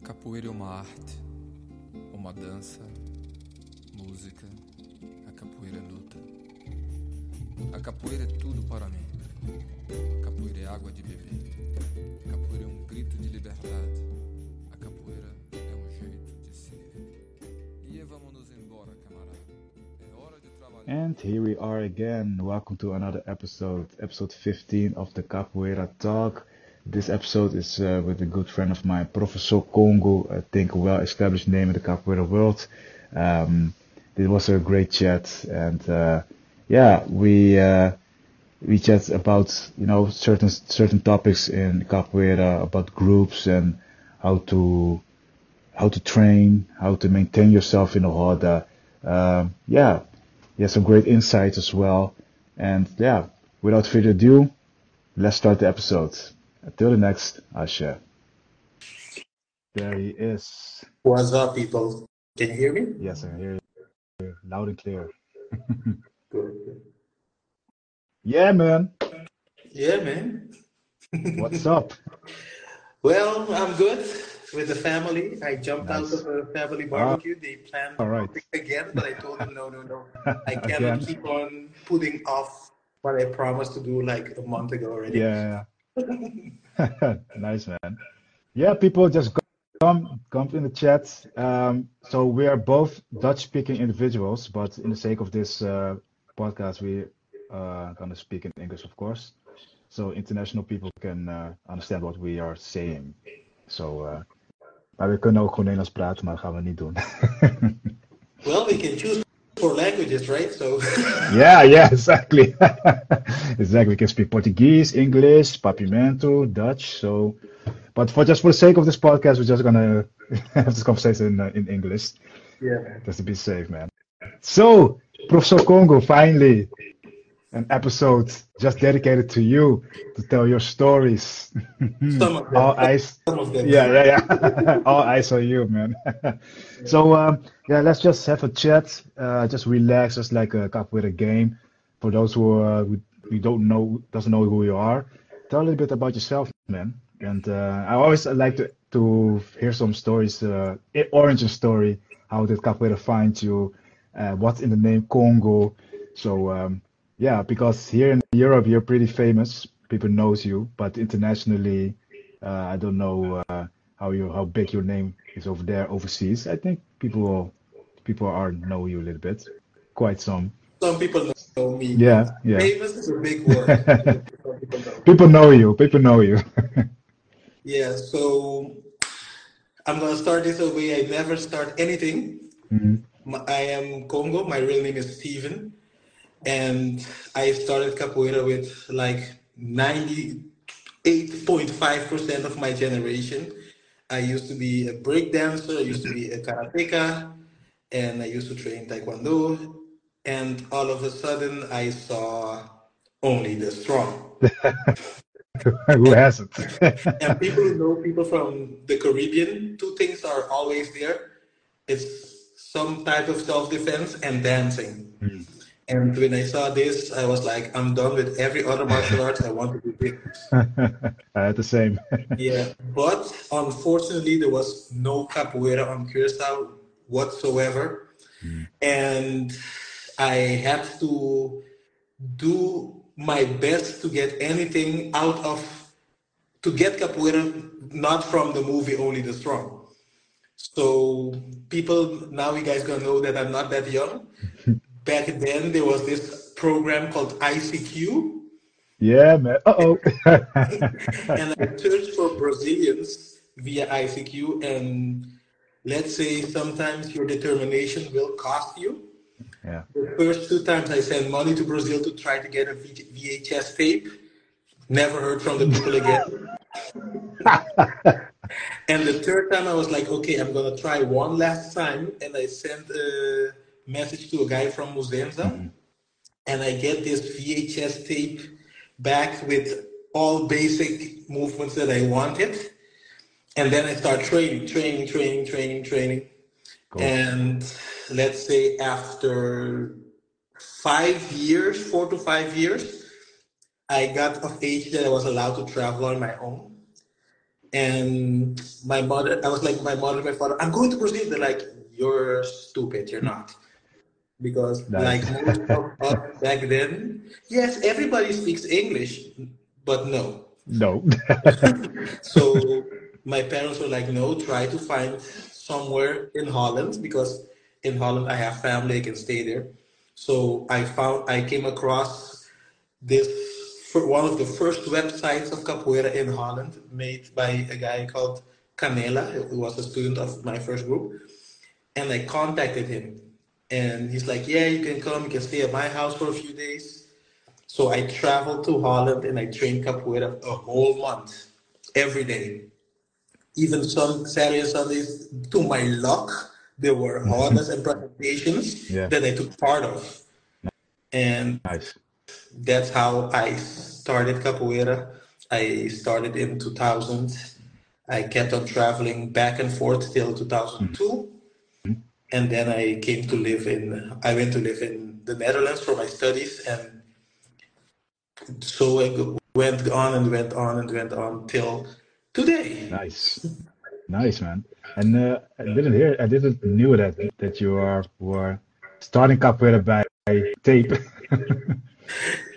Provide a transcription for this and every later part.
A capoeira é uma arte, uma dança, música. A capoeira é luta. A capoeira é tudo para mim. A capoeira é água de beber. A capoeira é um grito de liberdade. A capoeira And here we are again. Welcome to another episode, episode 15 of the Capoeira Talk. This episode is uh, with a good friend of mine, Professor Congo, I think a well established name in the Capoeira world. Um, it was a great chat, and uh, yeah, we uh, we chat about you know certain certain topics in Capoeira, about groups and how to how to train, how to maintain yourself in a roda. Um, yeah, he has some great insights as well. And yeah, without further ado, let's start the episode. Until the next, Axé. There he is. What's up, people? Can you hear me? Yes, I can hear you loud and clear. Good. Yeah, man. Yeah, man. What's up? Well, I'm good with the family. I jumped Nice. out of a family barbecue. They planned All right. again, but I told them no, no, no. I cannot keep on putting off what I promised to do like a month ago already. Yeah. nice, man. Yeah, people just come come in the chat. Um, so we are both Dutch-speaking individuals, but in the sake of this uh, podcast, we are gonna speak in English, of course, so international people can uh, understand what we are saying. So, uh, maar we kunnen ook gewoon Nederlands praten, maar dat gaan we niet doen. Well, we can choose four languages, right? So Yeah, yeah, exactly. exactly. We can speak Portuguese, English, Papiamento, Dutch. So, but for just for the sake of this podcast, we're just gonna have this conversation in, uh, in English, yeah, man. just to be safe, man. So, Professor Congo, finally, an episode just dedicated to you to tell your stories. Some of them. All eyes Some of them. yeah, yeah, yeah. All eyes on you, man. so um, yeah, let's just have a chat. Uh, just relax, just like a capoeira game. For those who uh, who, who don't know, doesn't know who you are, tell a little bit about yourself, man. And uh, I always like to to hear some stories. Uh, origin story. How did capoeira find you? Uh, what's in the name Congo? So um, yeah, because here in Europe you're pretty famous. People knows you, but internationally, uh, I don't know uh, how you how big your name is over there overseas. I think people will, people are know you a little bit, quite some. Some people know me. Yeah, yeah. Famous is a big word. People know. You. People know you. Yeah, so I'm gonna start this away. I never start anything. Mhm. M- I am Congo. My real name is Steven, and I started capoeira with like 98.5% of my generation. I used to be a break dancer. I used to be a karateka, and I used to train taekwondo. And all of a sudden, I saw only the strong. Who hasn't? and people who know people from the Caribbean, two things are always there. It's some type of self-defense and dancing. Hmm. And when I saw this, I was like, I'm done with every other martial arts. I want to do this. Had the same. Yeah. But unfortunately, there was no capoeira on Curacao whatsoever. Hmm. And I had to do my best to get anything out of to get capoeira not from the movie only the strong so people now you guys gonna know that i'm not that young back then there was this program called icq yeah, man. Uh oh. and i searched for brazilians via icq and let's say sometimes your determination will cost you yeah. The first two times I sent money to Brazil to try to get a VHS tape. Never heard from the people again. and the third time I was like, okay, I'm gonna try one last time, and I sent a message to a guy from Muzenza, mm-hmm. and I get this VHS tape back with all basic movements that I wanted, and then I start training, training, training, training, training. Cool. And let's say after five years, four to five years, I got of age that I was allowed to travel on my own. And my mother, I was like, my mother, my father, I'm going to Brazil. They're like, you're stupid. You're not. Because like most of us back then, yes, everybody speaks English, but no. No. So my parents were like, no, try to find somewhere in Holland because in Holland I have family, I can stay there. So I found, I came across this for one of the first websites of capoeira in Holland, made by a guy called Canela, who was a student of my first group. And I contacted him, and he's like, "Yeah, you can come. You can stay at my house for a few days." So I traveled to Holland and I trained capoeira a whole month, every day. Even some Saturday Sundays, to my luck, there were rodas and presentations Yeah. that I took part of. And nice. that's how I started capoeira. I started in 2000. I kept on traveling back and forth till 2002. Mm-hmm. And then I came to live in, I went to live in the Netherlands for my studies. And so I went on and went on and went on till today. Nice. Nice, man. And uh, I didn't hear, I didn't knew that that you are were starting capoeira by tape.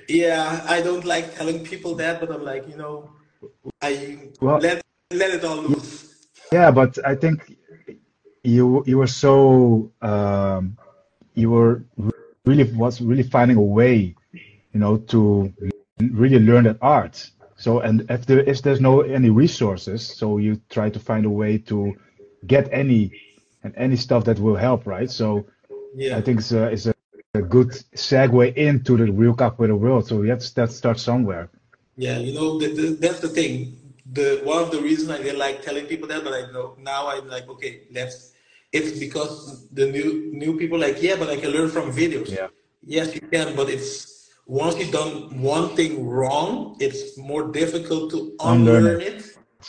Yeah, I don't like telling people that, but I'm like, you know, I Well- let, let it all loose. Yeah, but I think you you were so um, you were really was really finding a way, you know, to really learn that art. So and if there if there's no any resources, so you try to find a way to get any and any stuff that will help, right? So Yeah. I think it's a, it's a, a good segue into the real capoeira world. So you have to start, start somewhere. Yeah, you know, the, the, that's the thing. The one of the reasons I didn't like telling people that, but I know now I'm like, okay, let's. It's because the new new people like, yeah, but I can learn from videos. Yeah. Yes, you can, but it's once you've done one thing wrong, it's more difficult to Unlearn unlearn it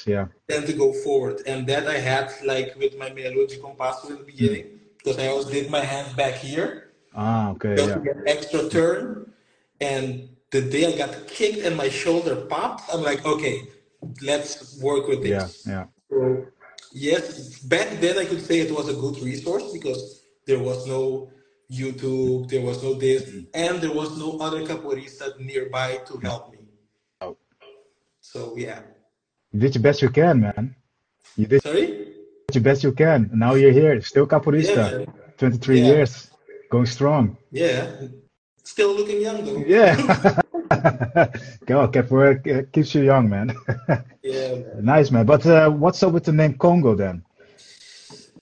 Yeah. than to go forward. And that I had like with my meia lua de compasso in the beginning, because I always did my hands back here Ah, okay. just Yeah. to get extra turn. And the day I got kicked and my shoulder popped, I'm like, okay, let's work with Yeah. this. Yeah. So, yes, back then I could say it was a good resource because there was no YouTube, there was no this, mm-hmm. and there was no other capoeirista nearby to help me. Oh. So yeah. You did your best you can, man. You did Sorry? You did your best you can. Now you're here, still Yeah, capoeirista. man. 23 Yeah. years, going strong. Yeah. Still looking young though. Yeah. Go, capoeira uh, keeps you young, man. Yeah. man. nice, man. But uh, what's up with the name Congo then?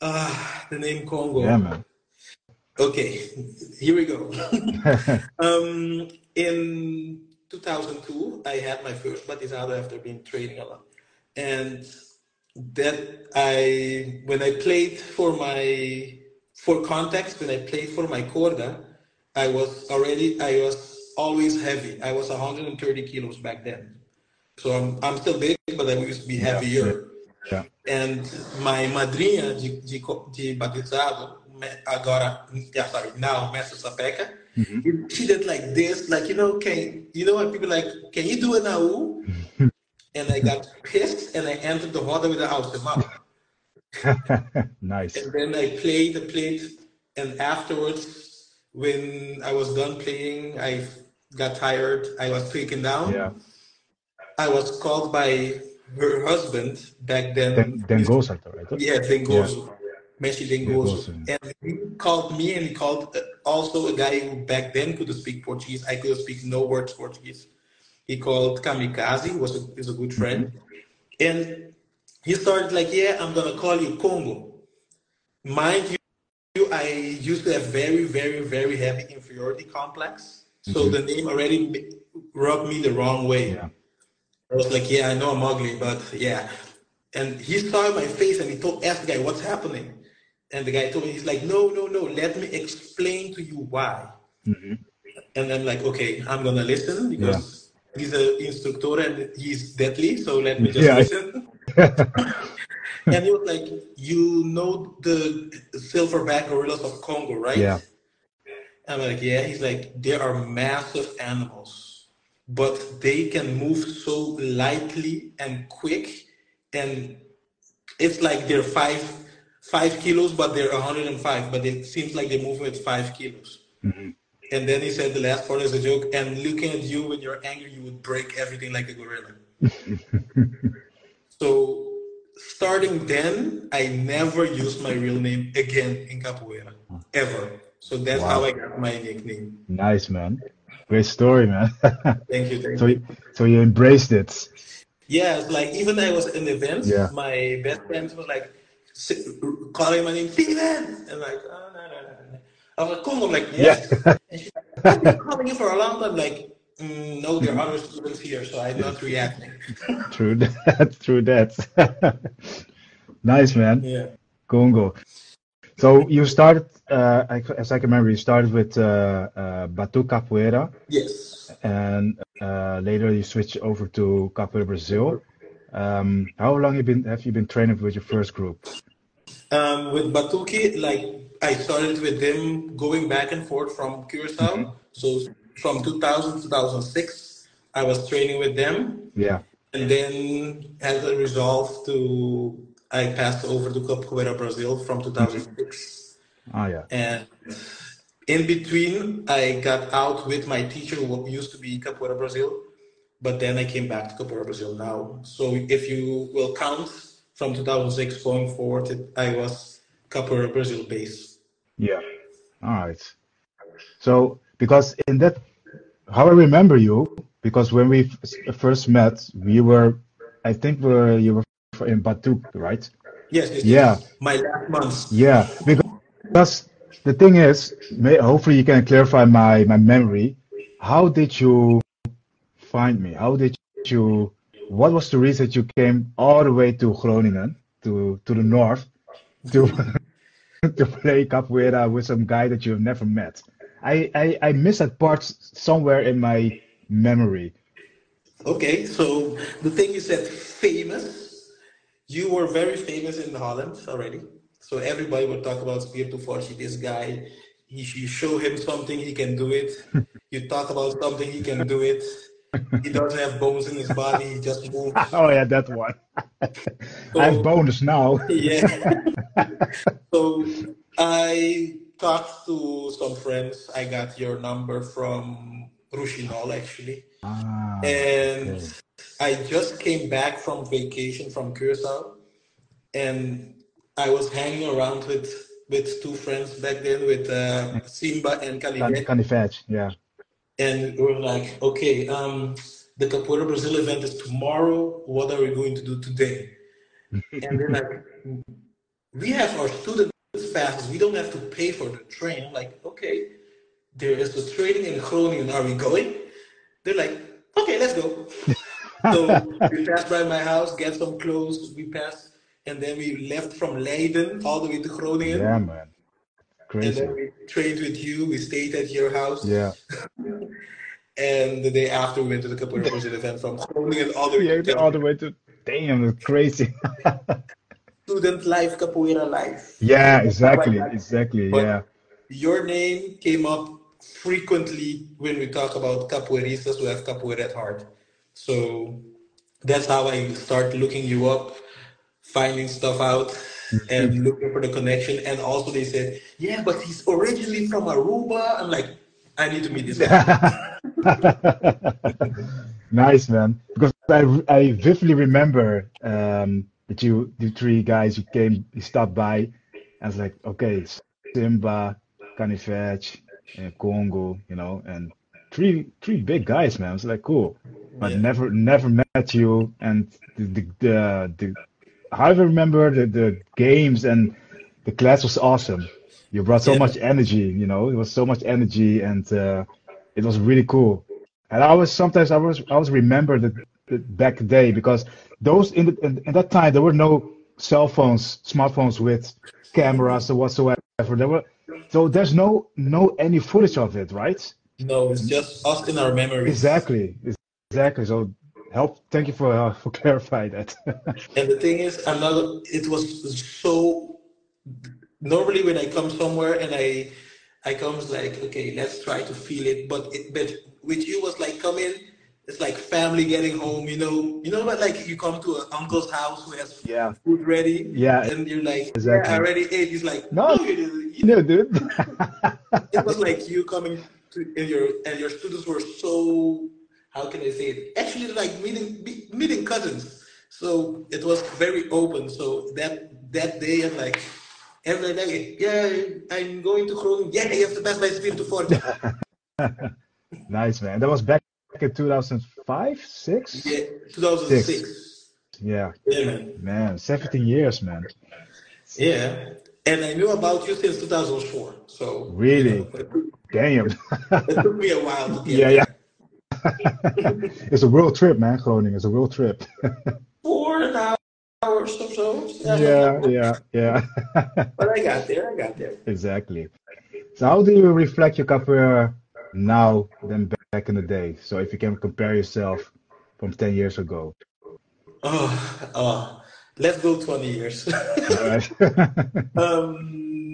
Ah, the name Congo. Yeah, man. Okay, here we go. um, in 2002, I had my first batizado after being training a lot, and that I when I played for my for context when I played for my corda, I was already I was always heavy. I was 130 kilos back then, so I'm I'm still big, but I used to be heavier. Yeah. And my madrinha de, de, de batizado, agora, yeah, sorry, now Mestre Sapeca, mm-hmm. she did like this, like, you know, can, you know what people like, can you do an AU? and I got pissed and I entered the water with the house mouth. nice. And then I played, I played, and afterwards, when I was done playing, I got tired, I was freaking down. Yeah. I was called by her husband back then. Goes after, right? Yeah, Dengoso. Mestre Dengoso. Dengoso. And he called me and he called uh, also a guy who back then couldn't speak Portuguese. I couldn't speak no words Portuguese. He called Kamikaze, who was a, is a good friend. And he started like, yeah, I'm going to call you Congo. Mind you, I used to have very, very, very heavy inferiority complex. So the name already rubbed me the wrong way. Yeah. I was like, yeah, I know I'm ugly, but yeah. And he saw my face and he told, asked the guy, what's happening? And the guy told me, he's like, no, no, no, let me explain to you why. Mm-hmm. And I'm like, okay, I'm gonna listen because he's an instructor and he's deadly, so let me just Yeah. listen. and he was like, you know the silverback gorillas of Congo, right? Yeah. I'm like, yeah. He's like, there are massive animals, but they can move so lightly and quick, and it's like they're five five kilos, but they're 105, but it seems like they move with five kilos. Mhm. And then he said the last part is a joke, and looking at you when you're angry, you would break everything like a gorilla. so starting then, I never used my real name again in capoeira, ever. So that's Wow. how I got my nickname. Nice, man. Great story, man. Thank you. Thank so, you. so you embraced it. Yeah, like even I was in events, Yeah. my best friends was like calling my name, Steven, and like, oh, no, no, no, no. I was like, Congo, I'm like, yes. And she's like, I've been calling you for a long time. Like, mm, no, there are other students here, so I'm not reacting. True that. True that. nice, man. Yeah. Congo. So you started, uh, as I can remember, you started with uh, uh, Batu Capoeira, Yes. and uh, later you switched over to Capoeira Brasil. Um, how long you been have you been training with your first group? Um, with Batuki, like I started with them going back and forth from Curacao. So from 2000 to 2006, I was training with them. Yeah. And then as a resolve to, I passed over to Capoeira Brasil from 2006. Oh ah, yeah. And in between, I got out with my teacher who used to be Capoeira Brasil, but then I came back to Capoeira Brasil now. So if you will count from 2006 going forward, it, I was Capoeira Brasil based. Yeah. All right. So because in that, how I remember you, because when we f- first met, we were, I think we were, you were in Batu, right? Yes, this Yeah. is my last month. Yeah, because the thing is, may, hopefully you can clarify my, my memory. How did you find me? How did you, what was the reason you came all the way to Groningen, to, to the north, to, to play capoeira uh, with some guy that you've never met? I, I, I miss that part somewhere in my memory. Okay, so the thing is that famous, you were very famous in Holland already. So everybody would talk about Spiritu Forte, this guy. He, you show him something, he can do it. You talk about something, he can do it. He doesn't have bones in his body, he just moves. Oh yeah, that one. I have bones now. Yeah. so I talked to some friends. I got your number from Rushinol actually. Ah, And okay. I just came back from vacation from Curacao, and I was hanging around with with two friends back then, with uh, Simba and Can, Calibet, can fetch, yeah. and we were like, okay, um, the Capoeira Brasil event is tomorrow. What are we going to do today? and they're like, we have our student passes. We don't have to pay for the train. I'm like, okay, there is a training in Groningen. Are we going? They're like, okay, let's go. so we passed by my house, get some clothes. We passed, and then we left from Leiden all the way to Groningen. Yeah, man. crazy. And then we trained with you. We stayed at your house. Yeah. And the day after, we went to the Capoeira Brazil event from Groningen all the way Yeah, to all the way to damn, that's crazy. student life, Capoeira life. yeah, exactly, exactly. But- Yeah, Your name came up frequently when we talk about capoeiristas we have capoeira at heart. So that's how I start looking you up, finding stuff out, and looking for the connection. And also they said, yeah, but he's originally from Aruba. I'm like, I need to meet this guy. nice man. Because I I vividly remember um that you the three guys you came you stopped by. I was like, okay, Simba, Canifetch, and Congo, you know, and three three big guys, man. It's like, cool. But Yeah. never never met you and the the the, the I remember the, the games and the class was awesome. You brought so Yeah. much energy, you know, it was so much energy and uh, it was really cool. And I was sometimes I was I was remember the, the back day because those in, the, in in that time there were no cell phones, smartphones with cameras or whatsoever. There were so there's no no any footage of it, right? No, it's just us in our memories. Exactly, exactly. So help. Thank you for uh, for clarifying that. And the thing is, another it was so normally when I come somewhere and I I comes like, okay, let's try to feel it. But it, but with you was like come in, it's like family getting home, you know. You know what like you come to an uncle's house who has Yeah. food ready. Yeah. And you're like, Exactly. yeah, I already ate. He's like, No. no, you didn't. No, dude. it was like you coming to and your and your students were so how can I say it? Actually, like meeting meeting cousins. So it was very open. So that that day, I'm like every day, yeah, I'm going to Groningen. Yeah, you have to pass by to Forte. nice, man. That was back in 2005, six. Yeah, 2006. Yeah, Yeah, man. man. 17 years, man. Yeah, and I knew about you since 2004. So Really? you know, Damn. it took me a while to get yeah, there. yeah. it's a real trip, man. Groningen. It's a real trip. Four hours or so. yeah, yeah, yeah. But I got there. I got there. exactly. So, how do you reflect your capoeira now than back in the day? So, if you can compare yourself from 10 years ago. Oh, oh, let's go 20 years. Um,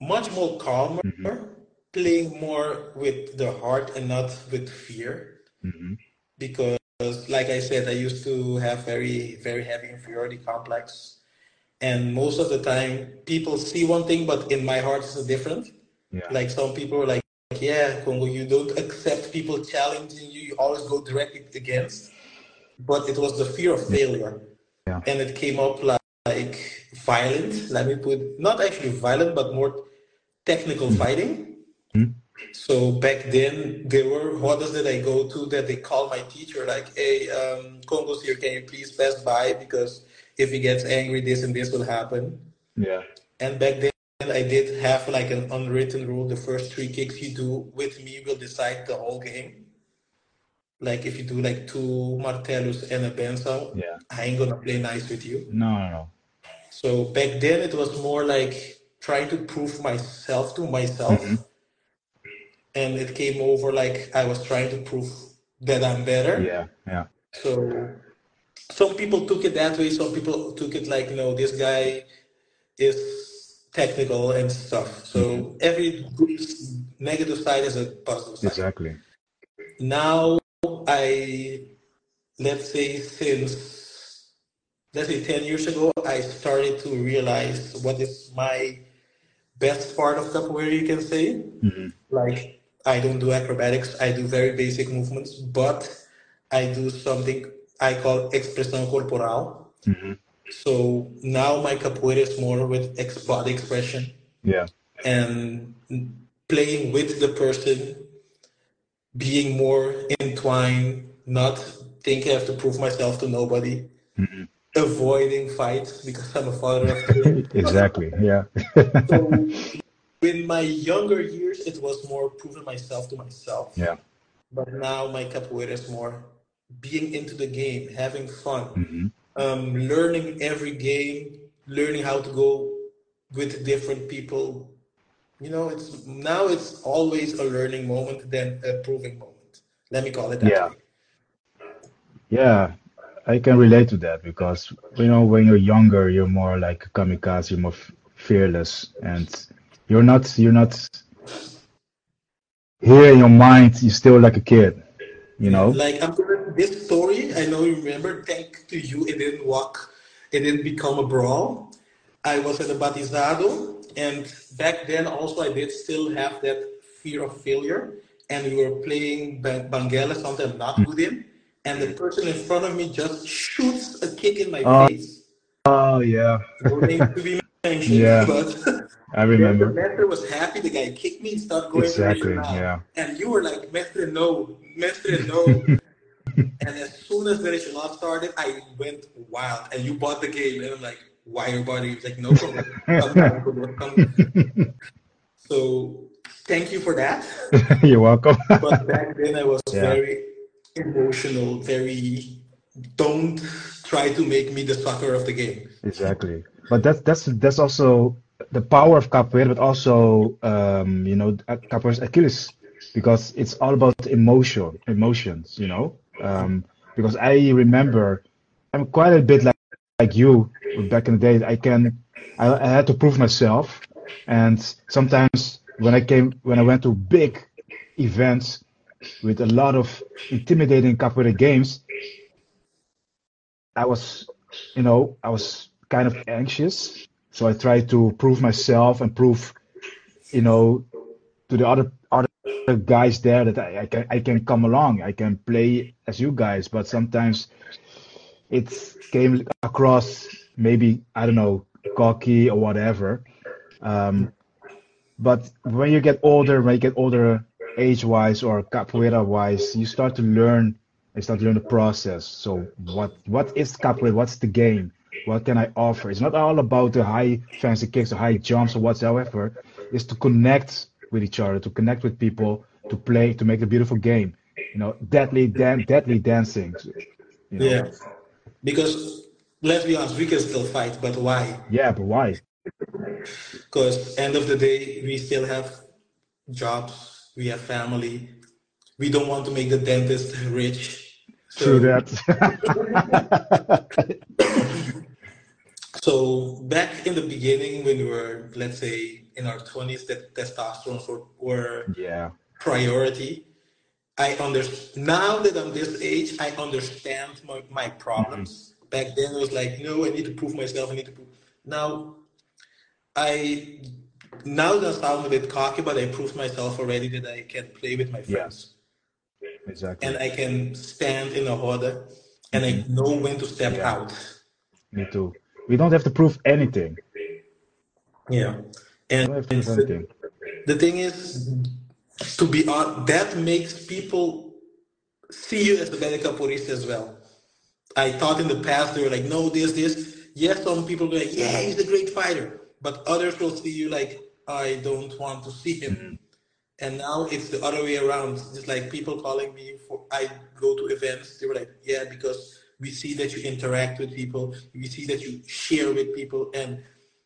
much more calmer, playing more with the heart and not with fear. Mhm. Because, like I said, I used to have very, very heavy inferiority complex. And most of the time, people see one thing, but in my heart, it's different. Yeah. Like some people are like, yeah, Congo, you don't accept people challenging you. You always go directly against. But it was the fear of failure. Yeah. And it came up like, like violent, let me put, not actually violent, but more technical fighting. Mhm. So back then, there were hotels that I go to that they call my teacher like, hey, um, Congo's here, can you please pass by? Because if he gets angry, this and this will happen. yeah. And back then, I did have like an unwritten rule: the first three kicks you do with me will decide the whole game. Like if you do like two martelos and a benção, Yeah. I ain't gonna play nice with you. No, no, no. So back then, it was more like trying to prove myself to myself, Mhm. and it came over like I was trying to prove that I'm better. Yeah, yeah. So some people took it that way. Some people took it like, you know, this guy is technical and stuff. So every good negative side is a positive side. Exactly. Now I, let's say since, let's say 10 years ago, I started to realize what is my best part of capoeira, you can say. Mhm. Like I don't do acrobatics, I do very basic movements, but I do something I call expresión corporal. Mhm. So now my capoeira is more with ex- body expression Yeah. and playing with the person, being more entwined, not thinking I have to prove myself to nobody, Mhm. avoiding fights because I'm a father of exactly. Yeah. so in my younger years, it was more proving myself to myself. yeah. But now my capoeira is more being into the game, having fun, Mhm. Um, learning every game, learning how to go with different people. You know, it's now it's always a learning moment than a proving moment. Let me call it that Yeah. way. Yeah, I can relate to that because you know when you're younger, you're more like a kamikaze, you're more f- fearless, and you're not you're not here in your mind. You're still like a kid, you know. Like I'm telling this story. I know you remember. Thank to you, it didn't walk. It didn't become a brawl. I was at a batizado, and back then also I did still have that fear of failure. And we were playing ba- Banguela, something I'm not good in, and the person in front of me just shoots a kick in my Oh. face. Oh yeah, No name to be mentioned, Yeah. but I the remember master was happy. The guy kicked me and started going exactly. Yeah, And you were like, Mestre, no, Mestre, no. and as soon as the regional started, I went wild. And you bought the game. And I'm like, why your body? He was like, no problem. Come come come. So thank you for that. you're welcome. But back then I was Yeah. very emotional, very don't try to make me the sucker of the game. Exactly. But that's that's that's also the power of capoeira, but also um, you know capoeira's Achilles because it's all about emotion, emotions. You know, um, because I remember I'm quite a bit like like you back in the day. I can I, I had to prove myself, and sometimes when I came when I went to big events with a lot of intimidating capoeira games, I was, you know, I was kind of anxious. So I tried to prove myself and prove, you know, to the other other guys there that I, I can I can come along. I can play as you guys. But sometimes it came across maybe I don't know cocky or whatever. Um, but when you get older, when you get older age wise or capoeira wise, you start to learn. You start to learn the process. So what what is capoeira? What's the game? What can I offer? It's not all about the high fancy kicks or high jumps or whatsoever. It's to connect with each other, to connect with people, to play, to make a beautiful game. You know, deadly, dan- deadly dancing. You know? Yeah, because let's be honest, we can still fight, but why? Yeah, but why? Because end of the day, we still have jobs, we have family. We don't want to make the dentist rich. So, True that. So back in the beginning, when we were, let's say, in our twenties, that testosterone were, were yeah. priority. I understand now that I'm this age, I understand my, my problems. Mm-hmm. Back then, it was like, no, I need to prove myself. I need to prove. Now, I now that I sound a bit cocky, but I proved myself already that I can play with my friends Exactly. and I can stand in a roda and I mm-hmm. know when to step Yeah. out. Me too. We don't have to prove anything. Yeah, and don't have to prove anything. the thing is, to be on that makes people see you as a better capoeirista as well. I thought in the past they were like, no, this, this. Yes, some people were like, yeah, he's a great fighter, but others will see you like, I don't want to see him. Mm-hmm. And now it's the other way around. It's like people calling me for I go to events. They were like, yeah, because we see that you interact with people, we see that you share with people, and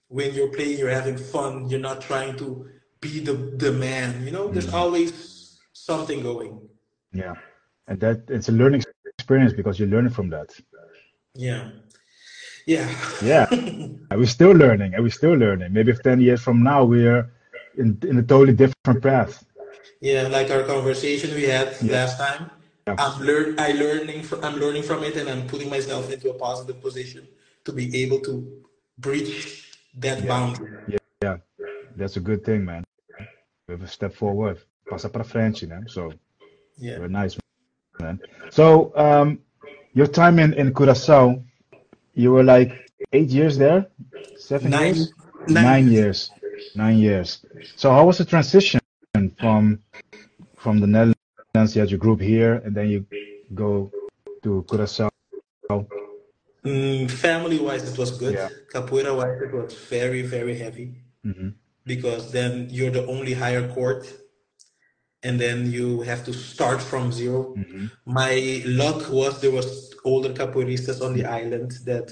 when you're playing, you're having fun. You're not trying to be the the man. You know, there's mm. always something going. Yeah. And that it's a learning experience because you learn from that. Yeah, yeah, Yeah. And we're still learning and we're still learning. Maybe if 10 years from now, we're in, in a totally different path. yeah. Like our conversation we had Yeah. last time. Yeah. I'm learn I learning from I'm learning from it, and I'm putting myself into a positive position to be able to breach that Yeah. boundary. Yeah. Yeah. That's a good thing, man. We have a step forward. Passa pra frente, né? So, Yeah. very nice, man. So, um, your time in, in Curaçao, you were like eight years there? Seven Nine, years? nine, Nine years. Nine years. So how was the transition from from the Netherlands? You had your group here, and then you go to Curaçao. Mm, family wise, it was good. Yeah. Capoeira wise, it was very, very heavy hmm because then you're the only higher court, and then you have to start from 0 hmm My luck was there was older capoeiristas on the island that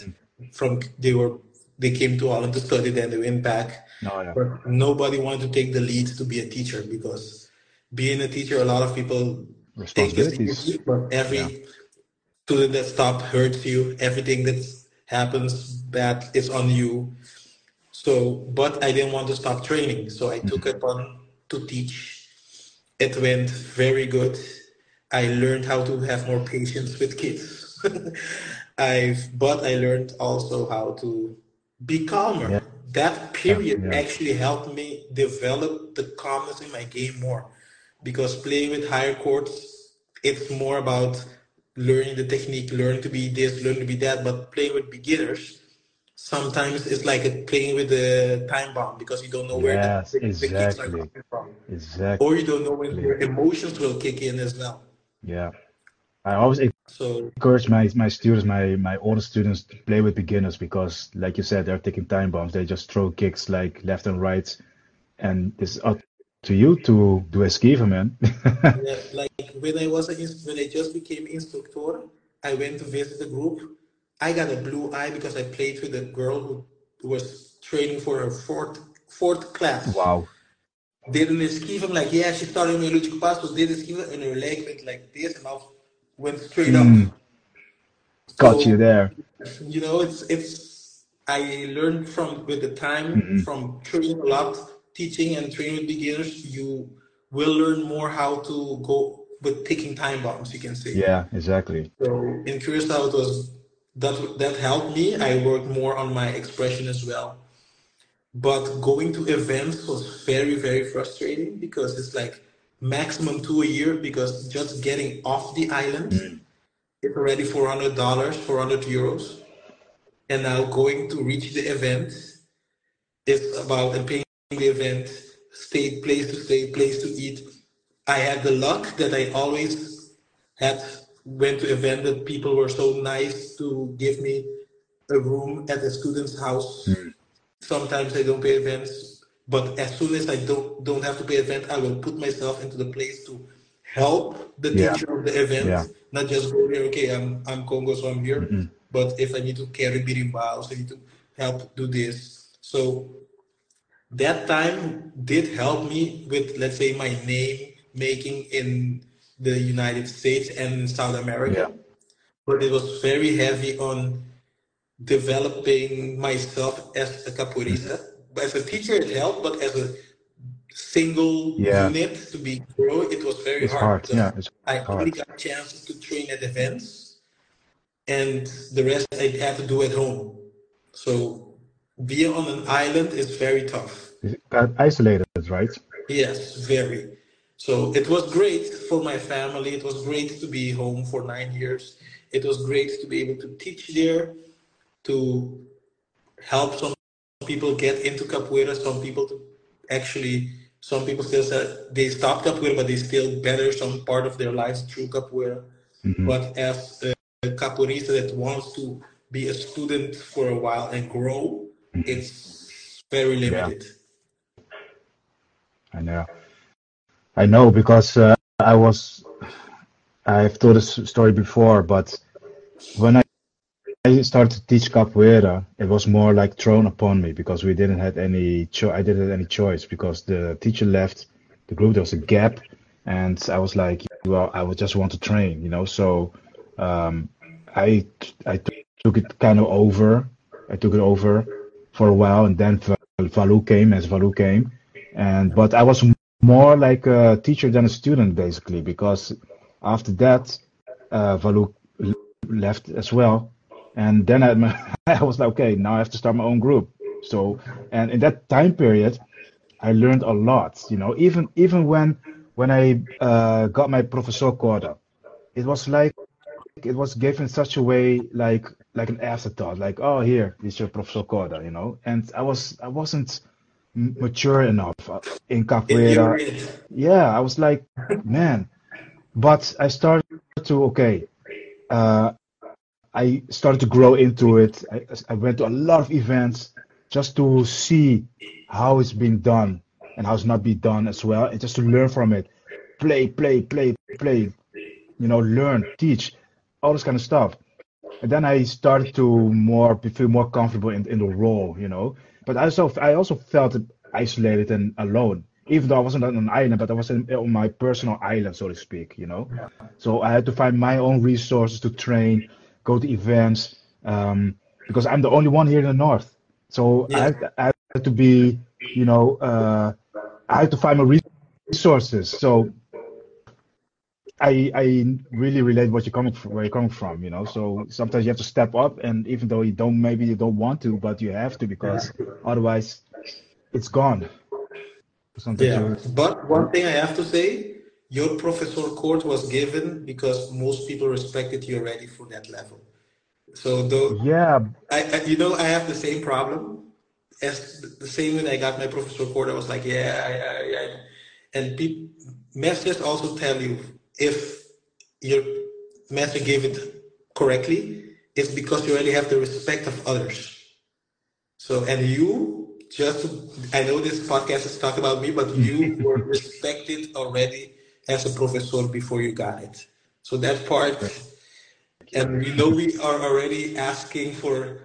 from they were they came to Holland to study, then they went back. Oh yeah. But nobody wanted to take the lead to be a teacher because being a teacher, a lot of people take seriously, but every student that stop hurts you. Everything that happens bad is on you. So, but I didn't want to stop training, so I took mm-hmm. it on to teach. It went very good. I learned how to have more patience with kids. I've, but I learned also how to be calmer. Yeah. That period Yeah. actually helped me develop the calmness in my game more because playing with higher courts, it's more about learning the technique, learning to be this, learning to be that. But playing with beginners, sometimes it's like playing with a time bomb because you don't know where Yes, the, the kicks are exactly. coming from, Exactly. or you don't know when your emotions will kick in as well. Yeah. I always So encourage my my students, my my older students, to play with beginners because, like you said, they're taking time bombs. They just throw kicks like left and right, and up to you to do esquiva, man. Yeah, like when I was a, when I just became instructor, I went to visit the group. I got a blue eye because I played with a girl who was training for her fourth fourth class. wow. Did an esquiva. I'm like, yeah, she started meia lua de compasso, did esquiva, and her leg went like this, and I went straight up. Mm, got So you there. you know, it's it's. I learned from with the time Mhm. from training a lot teaching and training with beginners, you will learn more how to go with ticking time bombs, you can say. Yeah, exactly. So in Curacao, it was that that helped me. I worked more on my expression as well. But going to events was very, very frustrating because it's like maximum two a year because just getting off the island Mm. is already four hundred dollars, four hundred euros. And now going to reach the event is about and paying the event, stay place to stay, place to eat. I had the luck that I always had went to event that people were so nice to give me a room at the student's house. Hmm. Sometimes I don't pay events, but as soon as I don't don't have to pay event, I will put myself into the place to help the Yeah. teacher of the event, Yeah. not just go there. Okay, I'm I'm Congo, so I'm here. Mm-hmm. But if I need to carry berimbau, I need to help do this. So that time did help me with, let's say, my name making in the United States and South America. Yeah. But it was very heavy on developing myself as a capoeirista. As a teacher, it helped, but as a single Yeah. unit to be grow, it was very It's hard. hard. because Yeah, it's I only hard. got chances to train at events, and the rest I had to do at home. So being on an island is very tough. Isolated, right? Yes, very. So it was great for my family. It was great to be home for nine years. It was great to be able to teach there, to help some people get into capoeira. Some people to actually, some people still say they stopped capoeira, but they still better some part of their lives through capoeira. Mm-hmm. But as a capoeirista that wants to be a student for a while and grow, it's very limited. I know. I know because uh, I was. I've told this story before, but when I, I started to teach capoeira, it was more like thrown upon me because we didn't have any. Cho- I didn't have any choice because the teacher left the group. There was a gap, and I was like, well, I would just want to train, you know. So um, I I took it kind of over. I took it over for a while, and then Val- Valu came as Valu came, and but I was more like a teacher than a student basically because after that uh, Valu left as well, and then I, I was like, okay, now I have to start my own group. So, and in that time period, I learned a lot. You know, even even when when I uh, got my professor quota, it was like it was given such a way like like an afterthought like oh here is your professor quota you know? And i was i wasn't mature enough uh, in capoeira. Yeah i was like man. But i started to okay uh i started to grow into it. I, I went to a lot of events just to see how it's been done and how it's not been done as well and just to learn from it. Play play play play you know learn teach all this kind of stuff and then i started to more feel more comfortable in, in the role you know but i also i also felt isolated and alone even though i wasn't on an island but i was in, on my personal island so to speak you know Yeah. so i had to find my own resources to train go to events um, because i'm the only one here in the north so I, Yeah. had, I had to be you know uh, i had to find my resources so I I really relate what you're coming from, where you're coming from, you know. So sometimes you have to step up, and even though you don't, maybe you don't want to, but you have to because otherwise, it's gone. Sometimes Yeah, but one thing I have to say, your professor court was given because most people respected you already for that level. So though yeah, I, I you know I have the same problem as the same when I got my professor court. I was like, yeah, I, I, I. and people masters also tell you if your master gave it correctly, it's because you already have the respect of others. So, and you just, I know this podcast is talking about me, but you were respected already as a professor before you got it. So that part, and we know we are already asking for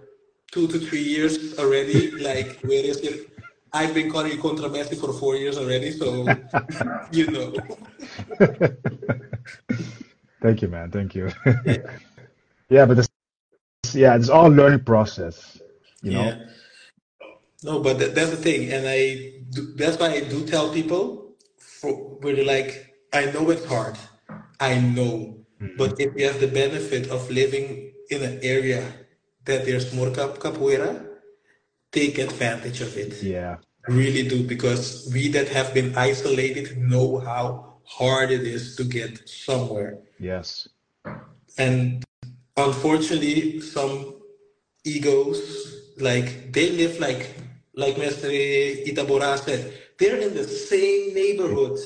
two to three years already. Like, where is it? I've been calling Mestre for four years already, so you know. thank you, man, thank you. yeah, but this, yeah, it's all learning process, you know. Yeah. no, but that, that's the thing, and I do, that's why I do tell people for where they're like, I know it's hard, I know, mm-hmm. but if you have the benefit of living in an area that there's more cap- capoeira, take advantage of it. Yeah. Really do because we that have been isolated know how hard it is to get somewhere. Yes. And unfortunately, some egos like they live like like Mr. Itabora said, they're in the same neighborhood,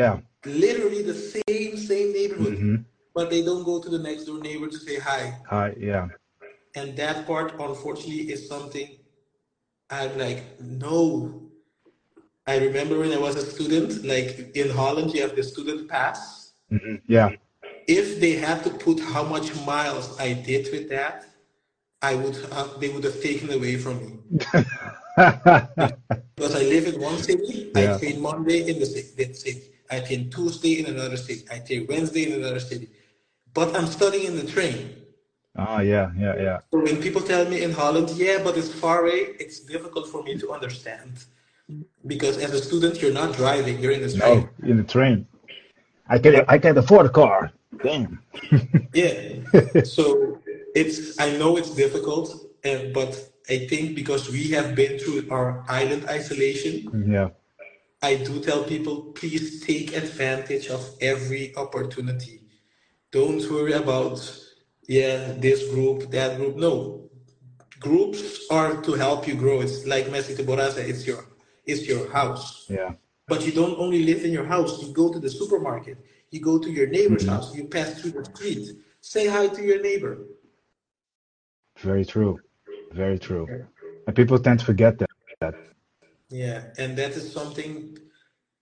Yeah. literally the same same neighborhood, hmm but they don't go to the next door neighbor to say hi. Hi. Yeah. And that part, unfortunately, is something I'm like, no. I remember when I was a student, like in Holland, you have the student pass. hmm Yeah. If they had to put how much miles I did with that, I would have, they would have taken away from me. Because I live in one city, Yeah. I train Monday in the city, I train Tuesday in another city, I train Wednesday in another city. But I'm studying in the train. Ah. Yeah. Yeah. Yeah. So when people tell me in Holland, yeah, but it's far away, it's difficult for me to understand. Because as a student, you're not driving, you're in the train. No, in the train. I can I can't afford a car. Damn. Yeah. so it's I know it's difficult, and but I think because we have been through our island isolation, Yeah. I do tell people please take advantage of every opportunity. Don't worry about yeah this group that group. No, groups are to help you grow. It's like Messi Tebora said, it's your it's your house. Yeah. But you don't only live in your house. You go to the supermarket. You go to your neighbor's Mhm. house. You pass through the street. Say hi to your neighbor. Very true. Very true. And people tend to forget that. that. Yeah, and that is something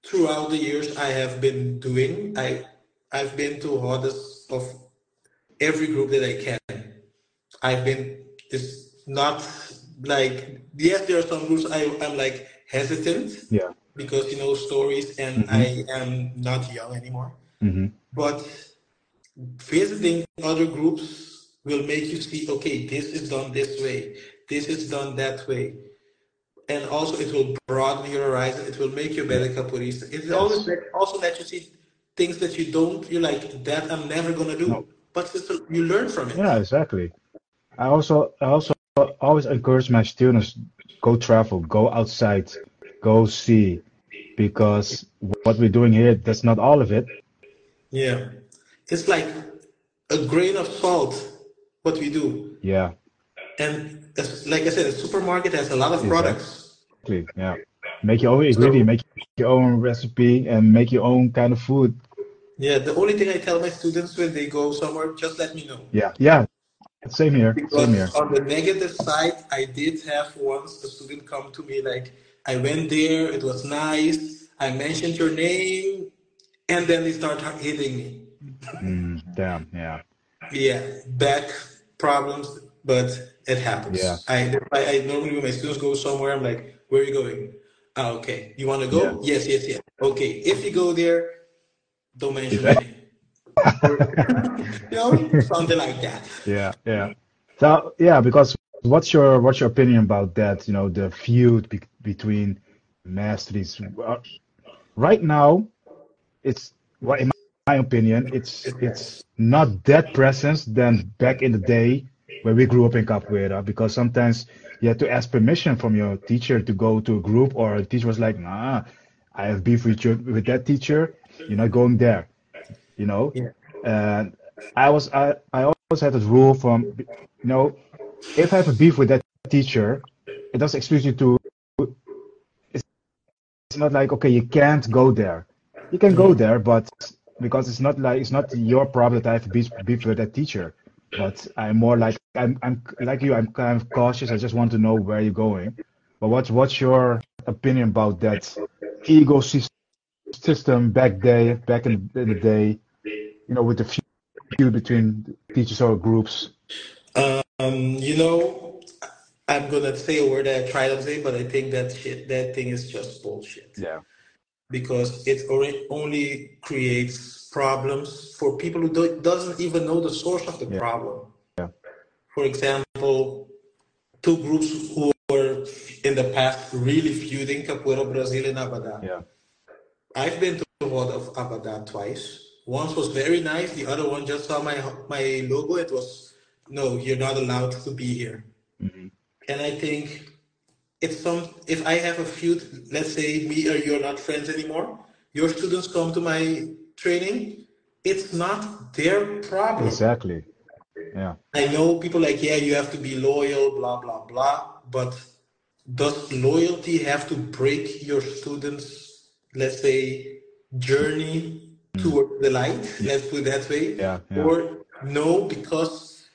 throughout the years I have been doing. I I've been to hardest of every group that I can. I've been it's not like yes, there are some groups I I'm like hesitant Yeah. because you know stories and Mhm. I am not young anymore. hmm But visiting other groups will make you see, okay, this is done this way, this is done that way. And also it will broaden your horizon, it will make you a better capoeirista. It will always also let you see things that you don't, you're like, that I'm never gonna do. No. But it's a- you learn from it. Yeah, exactly. I also I also always encourage my students go travel, go outside, go see, because what we're doing here, that's not all of it. Yeah. It's like a grain of salt, what we do. Yeah, And like I said, a supermarket has a lot of Exactly. products. exactly. Yeah, make your own ingredient, make your own recipe, and make your own kind of food. Yeah, the only thing I tell my students when they go somewhere, just let me know. Yeah, yeah. Same here. Same here. On the negative side, I did have once a student come to me like, I went there, it was nice, I mentioned your name, and then they start hitting me. Mm, damn. Yeah. Yeah, back problems, but it happens. Yeah. I, I normally when my students go somewhere, I'm like, where are you going? Ah, okay. You want to go? Yeah. Yes, yes, yes. Okay. If you go there, don't mention Yeah. you know, something like that. Yeah, yeah. So yeah, because what's your what's your opinion about that? You know, the feud be between masteries. Right now, it's well, in my opinion, it's it's not that presence than back in the day when we grew up in capoeira. Because sometimes you had to ask permission from your teacher to go to a group, or a teacher was like, "Nah, I have beef with you with that teacher. You're not going there." You know. Yeah. And I was I, I always had this rule from you know if I have a beef with that teacher, it doesn't excuse you to it's, it's not like okay you can't go there. You can go there, but because it's not like it's not your problem that I have a beef, beef with that teacher. But I'm more like I'm I'm like you, I'm kind of cautious. I just want to know where you're going. But what's what's your opinion about that ego sys- system back day back in, in the day? You know, with the feud between teachers or groups. Um, you know, I'm gonna say a word that I try to say, but I think that shit, that thing is just bullshit. Yeah. Because it already only creates problems for people who do, doesn't even know the source of the Yeah. problem. Yeah. For example, two groups who were in the past really feuding Capoeira Brasil and Abadá. Yeah. I've been to the world of Abadá twice. Once was very nice. The other one just saw my my logo. It was no, you're not allowed to be here. hmm And I think if some. If I have a feud, let's say me or you're not friends anymore. Your students come to my training. It's not their problem. Exactly. Yeah. I know people like, yeah, you have to be loyal, blah, blah, blah. But does loyalty have to break your students, let's say, journey toward the light? Let's put it that way. Yeah. Yeah. Or no, because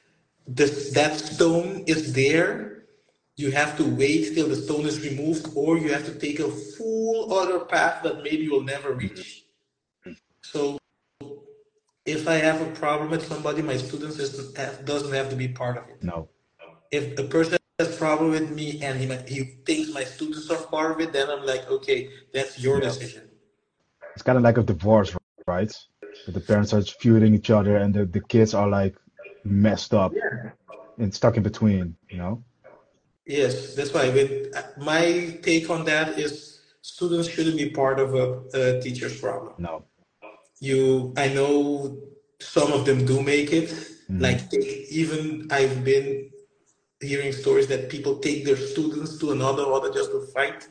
this, that stone is there, you have to wait till the stone is removed, or you have to take a full other path that maybe you'll never mm-hmm. reach. So if I have a problem with somebody, my students is, eh, doesn't have to be part of it. No. If a person has a problem with me and he, he thinks my students are part of it, then I'm like, okay, that's your Yeah. decision. It's kind of like a divorce, right? The parents are feuding each other, and the, the kids are like messed up and stuck in between. You know? Yes, that's why. With my take on that is students shouldn't be part of a, a teacher's problem. No. You, I know some of them do make it. Mhm. Like even I've been hearing stories that people take their students to another roda just to fight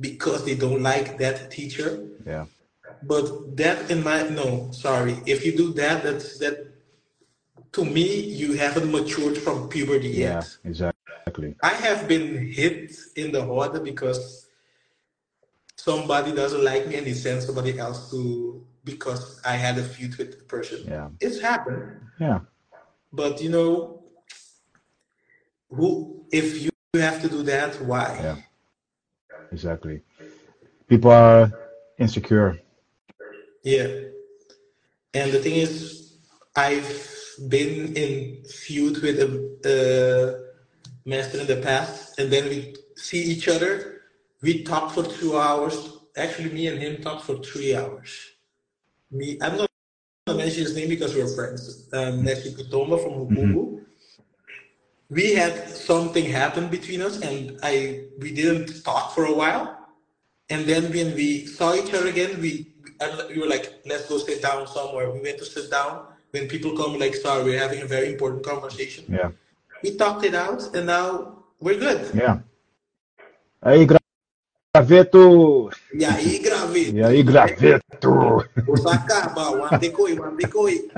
because they don't like that teacher. Yeah. But that in my no, sorry. If you do that, that's that. To me, you haven't matured from puberty Yeah. yet. Exactly. I have been hit in the roda because somebody doesn't like me and they send somebody else to because I had a feud with the person. Yeah. It's happened. Yeah. But you know, who if you have to do that, why? Yeah. Exactly. People are insecure. Yeah. And the thing is, I've been in feud with a, a master in the past, and then we see each other. We talk for two hours. Actually, me and him talk for three hours. Me, I'm not gonna mention his name because we're friends. Um, Nessie Kutomba from Hukungu. We had something happen between us, and I we didn't talk for a while. And then when we saw each other again, we we were like, let's go sit down somewhere. We went to sit down. When people come, like, sorry, we're having a very important conversation. Yeah. We talked it out, and now we're good. Yeah. Aí, graveto! E aí, gravei. E aí, graveto! Você acaba, one decoy, one decoy.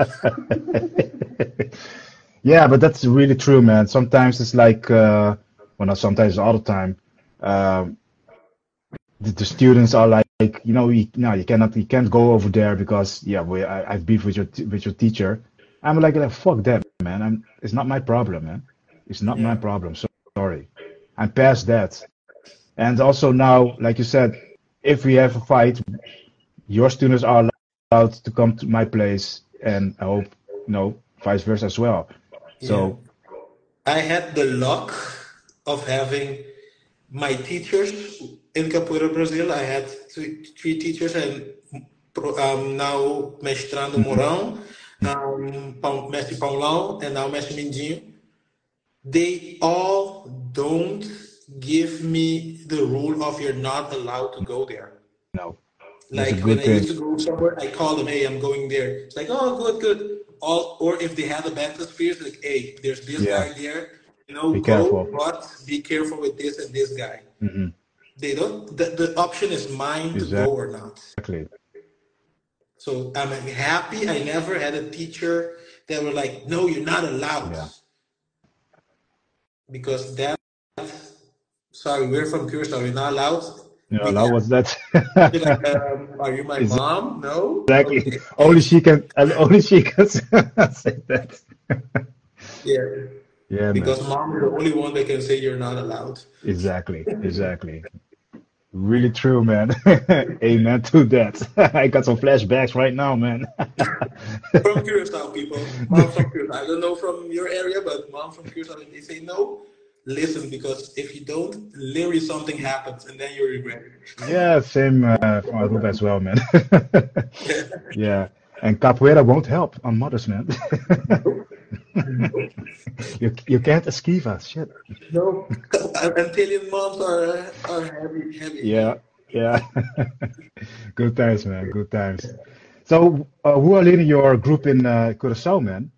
Yeah, but that's really true, man. Sometimes it's like, uh, well, not sometimes, all the time. Um, the, the students are like, you know, you, no, you cannot, you can't go over there because, yeah, we, I, I've beef with your, with your teacher. I'm like, like, fuck that, man. I'm, it's not my problem, man. It's not my problem. So sorry. I'm past that. And also now, like you said, if we have a fight, your students are allowed to come to my place, and I hope, you know, vice versa as well. So, I had the luck of having my teachers in Capoeira Brasil. I had three, three teachers, and um, now mestrando Mourão, um, Mestre Paulão, and now Mestre Mindinho. They all don't give me the rule of you're not allowed to go there. no, Like when I used to go somewhere, I call them, hey, I'm going there. It's like, oh, good, good. All, or if they have a bad experience, like, hey, there's this Yeah. guy there, you know, Be go, careful. but be careful with this and this guy. hmm They don't. The, the option is mine to go or not. exactly. So I'm happy. I never had a teacher that were like, no, you're not allowed. Yeah. Because that, sorry, we're from Curacao. We're not allowed. You know, Be now what's that? Like, um, are you my mom? No. exactly. Okay. Only she can. Only she can say that. Yeah. Yeah, man. Because mom is the only one that can say you're not allowed. Exactly. Exactly. Really true, man. Amen to that. I got some flashbacks right now, man. From Curacao, people. Mom from Curacao. I don't know from your area, but mom from Curacao, they say no, listen, because if you don't, literally something happens and then you regret it. yeah, same uh, from group as well, man. yeah, and capoeira won't help on mothers, man. you you can't us. Shit. No, Antillean moms are are heavy, heavy. Yeah, yeah. Good times, man. Good times. So, uh, who are leading your group in uh, Curacao, man?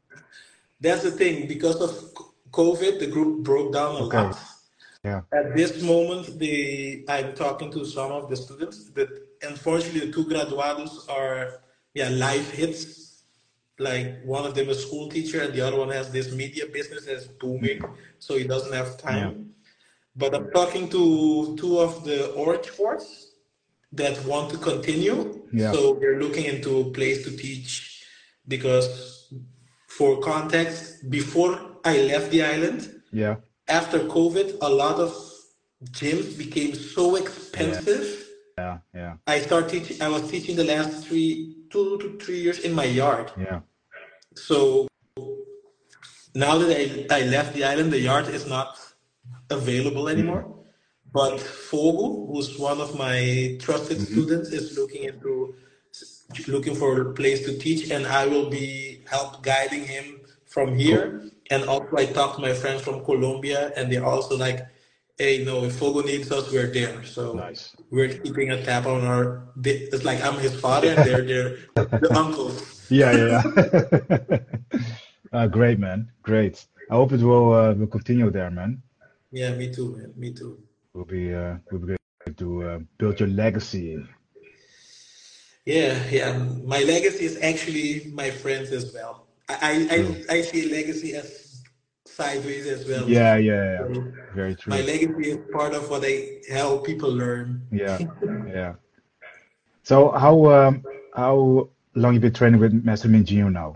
That's the thing. Because of COVID, the group broke down a Okay. lot. Yeah. At this moment, the I'm talking to some of the students, that unfortunately, the two graduados are yeah live hits. Like one of them is school teacher, and the other one has this media business that's booming, so he doesn't have time. Yeah. But I'm talking to two of the orange force that want to continue. Yeah. So we're looking into a place to teach because, for context, before I left the island, Yeah. after COVID, a lot of gyms became so expensive. Yeah. Yeah. I started teaching. I was teaching the last three, two to three years in my yard. Yeah. So now that I, I left the island, the yard is not available anymore. Mm-hmm. But Fogo, who's one of my trusted mm-hmm. students, is looking into looking for a place to teach, and I will be help guiding him from here. And also, I talked to my friends from Colombia, and they're also like, "Hey, no, if Fogo needs us, we're there." So Nice. we're keeping a tap on our. It's like I'm his father, and they're they're the uncles. Yeah. Yeah. Yeah. uh, great, man. Great. I hope it will uh, will continue there, man. Yeah, me too, man. Me too. Will be uh, will be great to uh, build your legacy. Yeah, yeah. My legacy is actually my friends as well. I I. I, see legacy as sideways as well. Yeah. Yeah. Yeah. So Very true. my legacy is part of what I help people learn. Yeah. Yeah. So how um, how long you been training with Master Mindinho now?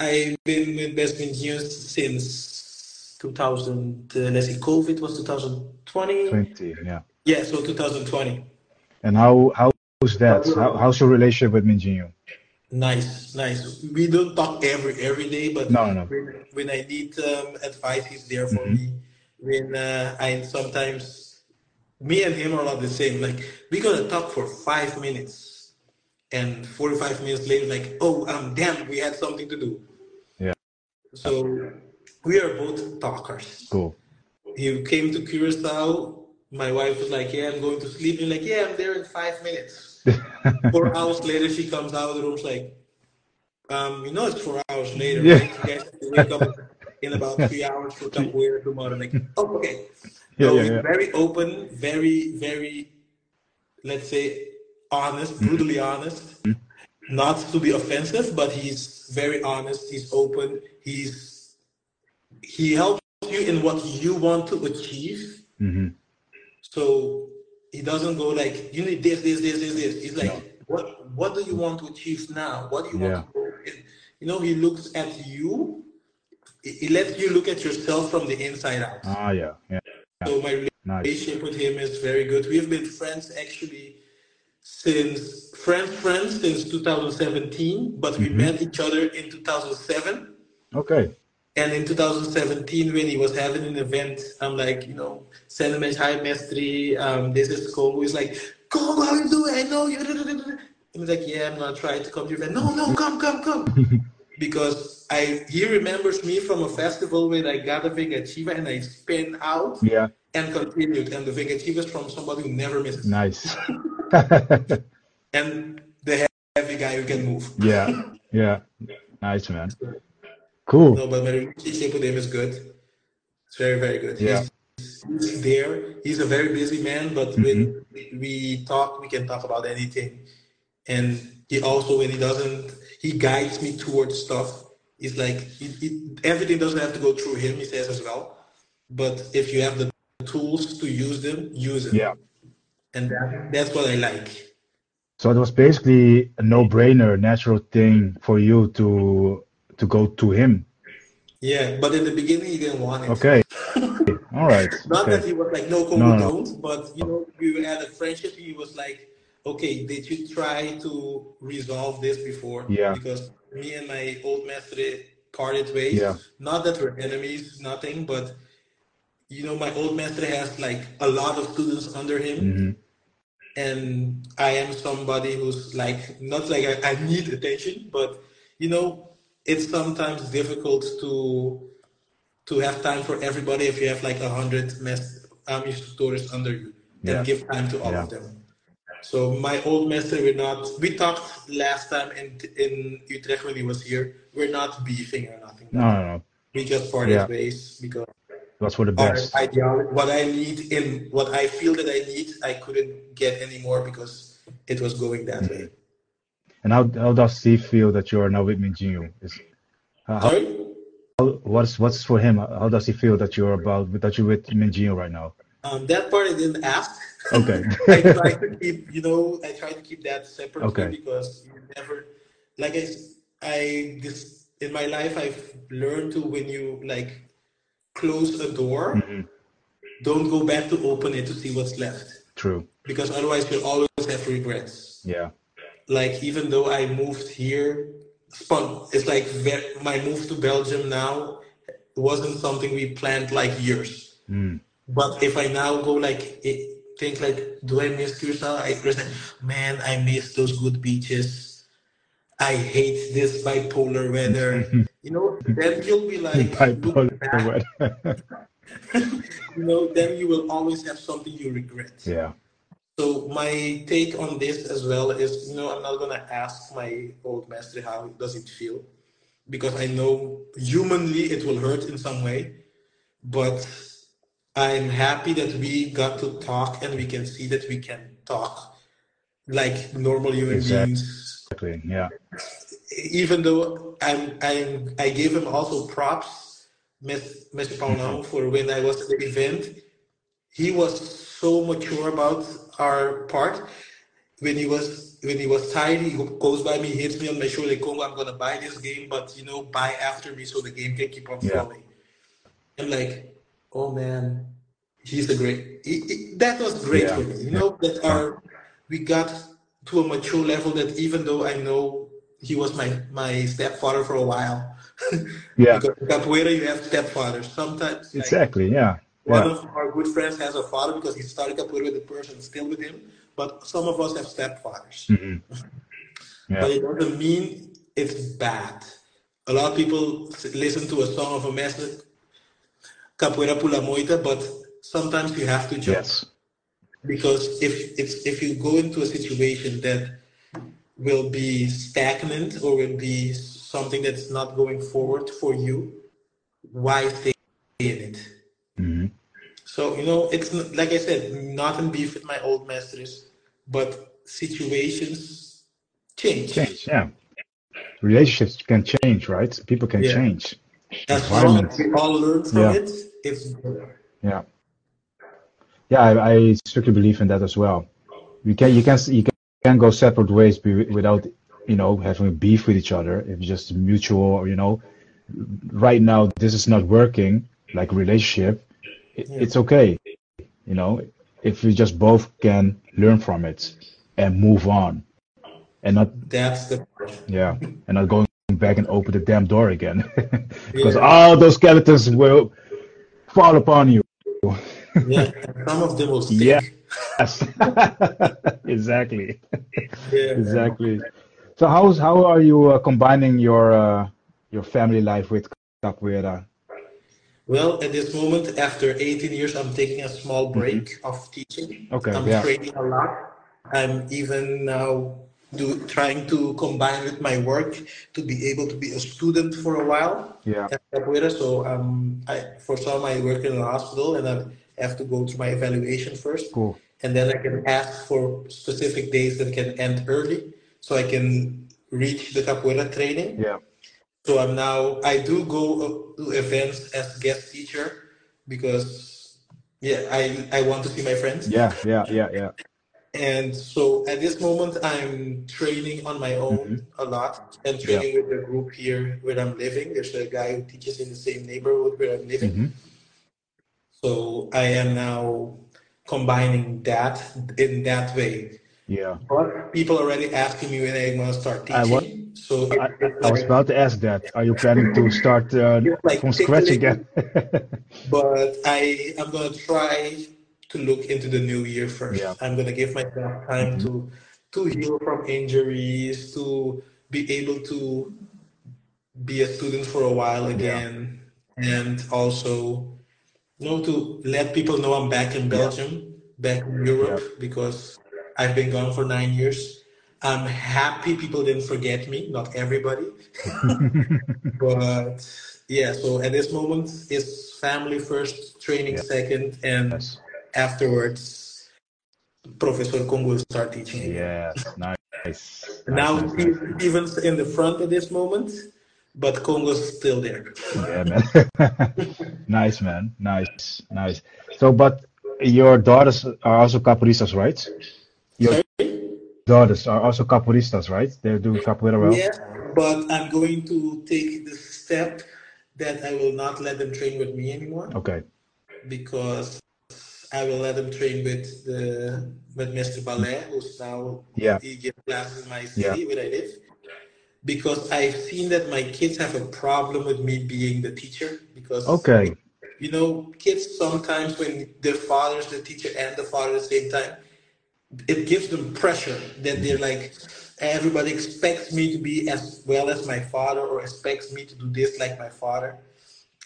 I've been with Best News since 2000. Uh, let's see, COVID was 2020. Twenty. Yeah. Yeah, so 2020. And how how's that? How, how's your relationship with Mindinho? Nice, nice. We don't talk every every day, but No, no. when, when I need um, advice, he's there for Mhm. me. When uh, I sometimes, me and him are not the same. Like we're gonna talk for five minutes, and 45 minutes later, like, oh, um, damn, we had something to do. Yeah. So we are both talkers. Cool. He came to Curacao. My wife was like, "Yeah, I'm going to sleep." And like, "Yeah, I'm there in five minutes." Four hours later, she comes out of the room. She's like, um, "You know, it's four hours later, Yeah. right? You guys wake up in about three hours for capoeira tomorrow." Like, "Oh, okay." Yeah, so yeah, yeah. very open, very, very, let's say, honest, Mm-hmm. brutally honest. Not to be offensive, but he's very honest. He's open. He's he helps you in what you want to achieve. hmm So he doesn't go like, you need this, this, this, this, this. He's like, No. what what do you want to achieve now? What do you Yeah. want to go? You know, he looks at you. He lets you look at yourself from the inside out. Ah, yeah, yeah, So my nice. relationship with him is very good. We've been friends actually since friends friends since 2017, but we Mhm. met each other in 2007. Okay. And in 2017, when he was having an event, I'm like, you know, send him a hi, Mestri. Um, this is Congo. He's like, Congo, how you doing? I know you. And he's like, yeah, I'm gonna try to come to your event. No, no, come, come, come. because I he remembers me from a festival where I got a Vingativa and I spin out Yeah, and continued. And the Vingativa is from somebody who never misses. nice. And the heavy guy who can move. yeah, yeah, nice, man. Cool. No, but my relationship with him is good. It's very, very good. Yeah. He's there. He's a very busy man, but when mm-hmm. we talk, we can talk about anything. And he also, when he doesn't, he guides me towards stuff. It's like he, he, everything doesn't have to go through him. He says as well. But if you have the tools to use them, use them. Yeah. And that, that's what I like. So it was basically a no-brainer, natural thing for you to to go to him. Yeah, but in the beginning, he didn't want it. Okay. All right. Not that he was like, no, Congo No, no. don't, but you know, we had a friendship. He was like, okay, did you try to resolve this before? Yeah. Because me and my old master parted ways. Yeah. Not that we're enemies, nothing, but you know, my old master has like a lot of students under him, hmm and I am somebody who's like, not like I, I need attention, but you know, it's sometimes difficult to to have time for everybody if you have like a hundred mes- um, instructors under you Yeah. and give time to all Yeah. of them. So my old master, we're not. We talked last time in in Utrecht when he was here. We're not beefing or nothing. No, no, no. We just parted Yeah. ways because That's for the best. ideology, what I need in what I feel that I need, I couldn't get anymore because it was going that Mm-hmm. way. And how how does he feel that you are now with Mindinho? Is how, Sorry. how- what's what's for him? How does he feel that you're about that you're with Mindinho right now? Um, that part I didn't ask. Okay. I try to keep, you know, I try to keep that separate Okay. because you never, like I this in my life I've learned to when you like close a door, Mhm. don't go back to open it to see what's left True. because otherwise you'll always have regrets. Yeah. Like even though I moved here. It's like my move to Belgium now wasn't something we planned like years. Mm. But if I now go like it, think like, do I miss Curacao? I man, I miss those good beaches. I hate this bipolar weather. you know, then you'll be like, Bipolar weather. you know, then you will always have something you regret. yeah. So my take on this as well is, you know, I'm not gonna ask my old master how does it feel, because I know humanly it will hurt in some way, but I'm happy that we got to talk and we can see that we can talk like normal human Exactly. beings. Exactly. Yeah. Even though I'm, I'm, I gave him also props, Mr. Mr. Paulão, for when I was at the event. He was so mature about our part. When he was when he was tired, he goes by me, hits me on my shoulder, like, Congo, I'm gonna buy this game, but you know, buy after me so the game can keep on Yeah. flowing. I'm like, oh man, he's a great. He, he- that was great Yeah. for me. You know that our we got to a mature level that even though I know he was my my stepfather for a while. Yeah. because capoeira you have stepfathers. Sometimes like, Exactly. Yeah. One Yeah. of our good friends has a father because he started capoeira with the person still with him. But some of us have stepfathers. Mhm. Yeah. But it doesn't mean it's bad. A lot of people listen to a song of a master, Capoeira Pula Moita, but sometimes you have to jump. Yes. Because if it's if you go into a situation that will be stagnant or will be something that's not going forward for you, why stay in it? Hmm So you know, it's like I said, not in beef with my old masters, but situations change. Change. Yeah. Relationships can change, right? People can Yeah. change. As long we all learn from Yeah. it, it's good. Yeah. Yeah, I, I strictly believe in that as well. You can you can you can go separate ways be- without you know having beef with each other. If it's just mutual, you know, right now this is not working like a relationship. It, Yeah. It's okay, you know, if we just both can learn from it and move on, and not That's the part. yeah, and not going back and open the damn door again, because Yeah. all those skeletons will fall upon you. Yeah, some of them will stick. Yeah. Yes. exactly. Yeah. Exactly. So how's how are you uh, combining your uh, your family life with capoeira? Well, at this moment, after 18 years, I'm taking a small break of teaching. Mm-hmm. Okay, I'm yeah. training a lot. I'm even now do, trying to combine with my work to be able to be a student for a while Yeah. at capoeira. So um, I, for some, I work in a hospital and I have to go through my evaluation first. Cool. And then I can ask for specific days that can end early so I can reach the capoeira training. Yeah. So I'm now I do go uh, to events as guest teacher because yeah I I want to see my friends Yeah. Yeah. Yeah. Yeah. and so at this moment I'm training on my own a lot and training with the group here where I'm living. There's a guy who teaches in the same neighborhood where I'm living. Mhm. So I am now combining that in that way. Yeah. But people already asking me when I'm gonna start I wa- teaching. so I, I was about to ask that. Are you planning to start uh, like from scratch again? but I am gonna try to look into the new year first. Yeah. I'm gonna give myself time to to heal from injuries, to be able to be a student for a while again, and also you know to let people know I'm back in Belgium, back in Europe, because I've been gone for nine years. I'm happy people didn't forget me, not everybody, but yeah. So at this moment, it's family first, training Yeah. second, and Yes. afterwards, Professor Congo will start teaching. Yes. Nice. Nice. Now nice, nice. even in the front at this moment, but Congo's still there. Yeah, man. nice, man. Nice, nice. So, but your daughters are also capoeiristas, right? Your Sorry? daughters are also capoeiristas, right? They're doing capoeira well. Yes, but I'm going to take the step that I will not let them train with me anymore Okay. because I will let them train with the with Mr. Ballet, who's now Yeah. he gives classes in my Yeah. city where I live. Because I've seen that my kids have a problem with me being the teacher because Okay. you know, kids sometimes when their father's the teacher and the father at the same time, it gives them pressure that they're mm-hmm. like, everybody expects me to be as well as my father or expects me to do this like my father.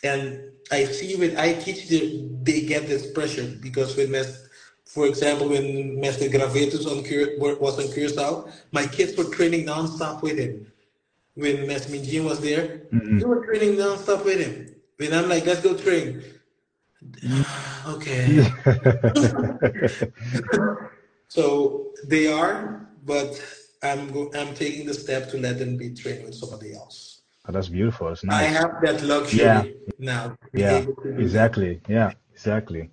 And I see when I teach, them they get this pressure because when, for example, when Mr. Gravetus on was on Curacao, my kids were training nonstop with him. When Mes Minjin was there, mm-hmm. they were training nonstop with him. When I'm like, let's go train. Mm-hmm. okay. So they are, but I'm go- I'm taking the step to let them be trained with somebody else. Oh, that's beautiful. That's I have that luxury Yeah. now. Yeah, exactly. Yeah, exactly.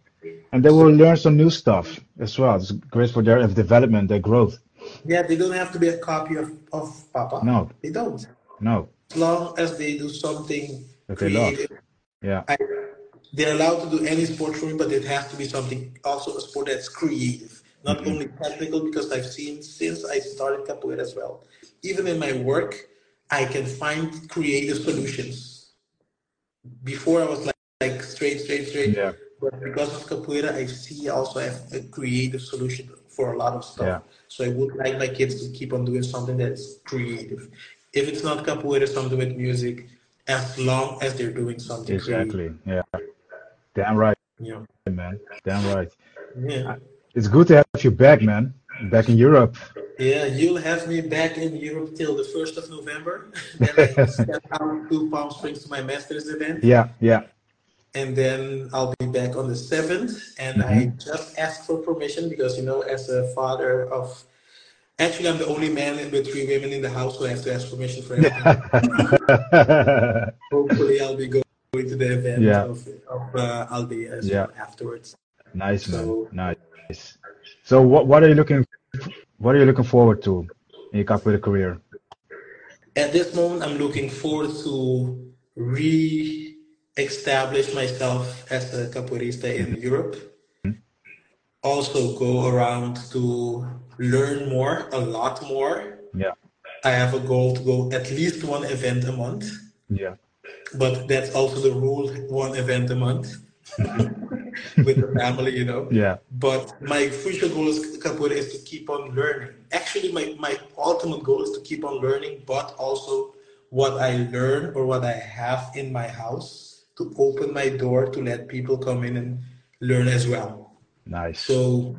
And they will learn some new stuff as well. It's great for their uh, development, their growth. Yeah, they don't have to be a copy of, of Papa. No, They don't. no. As long as they do something That they love. creative, Yeah, I, they're allowed to do any sport for me, but it has to be something also a sport that's creative, not mm-hmm. only technical. Because I've seen since I started capoeira as well, even in my work, I can find creative solutions. Before I was like, like straight, straight, straight. Yeah. But because of capoeira, I see also have a creative solution for a lot of stuff. Yeah. So I would like my kids to keep on doing something that's creative. If it's not capoeira, something with music, as long as they're doing something creative. exactly. Yeah. Damn right, Yeah. man. Damn right. Yeah. It's good to have you back, man. Back in Europe. Yeah, you'll have me back in Europe till the 1st of November. then I step out to Palm Springs to my master's event. Yeah, yeah. And then I'll be back on the 7th. And I just asked for permission because, you know, as a father of. Actually, I'm the only man with three women in the house who has to ask permission for everything. Hopefully, I'll be going to the event Yeah. of, of uh, Aldi as Yeah. well afterwards. Nice, man. Nice. So, what what are you looking what are you looking forward to in your capoeira career? At this moment, I'm looking forward to re-establish myself as a capoeirista in mm-hmm. Europe. Mm-hmm. Also, go around to learn more, a lot more. Yeah, I have a goal to go at least one event a month, yeah, but that's also the rule: one event a month mm-hmm. with the family, you know. yeah. But my future goal is capoeira is to keep on learning. Actually, my, my ultimate goal is to keep on learning, but also what I learn or what I have in my house to open my door to let people come in and learn as well. Nice. So,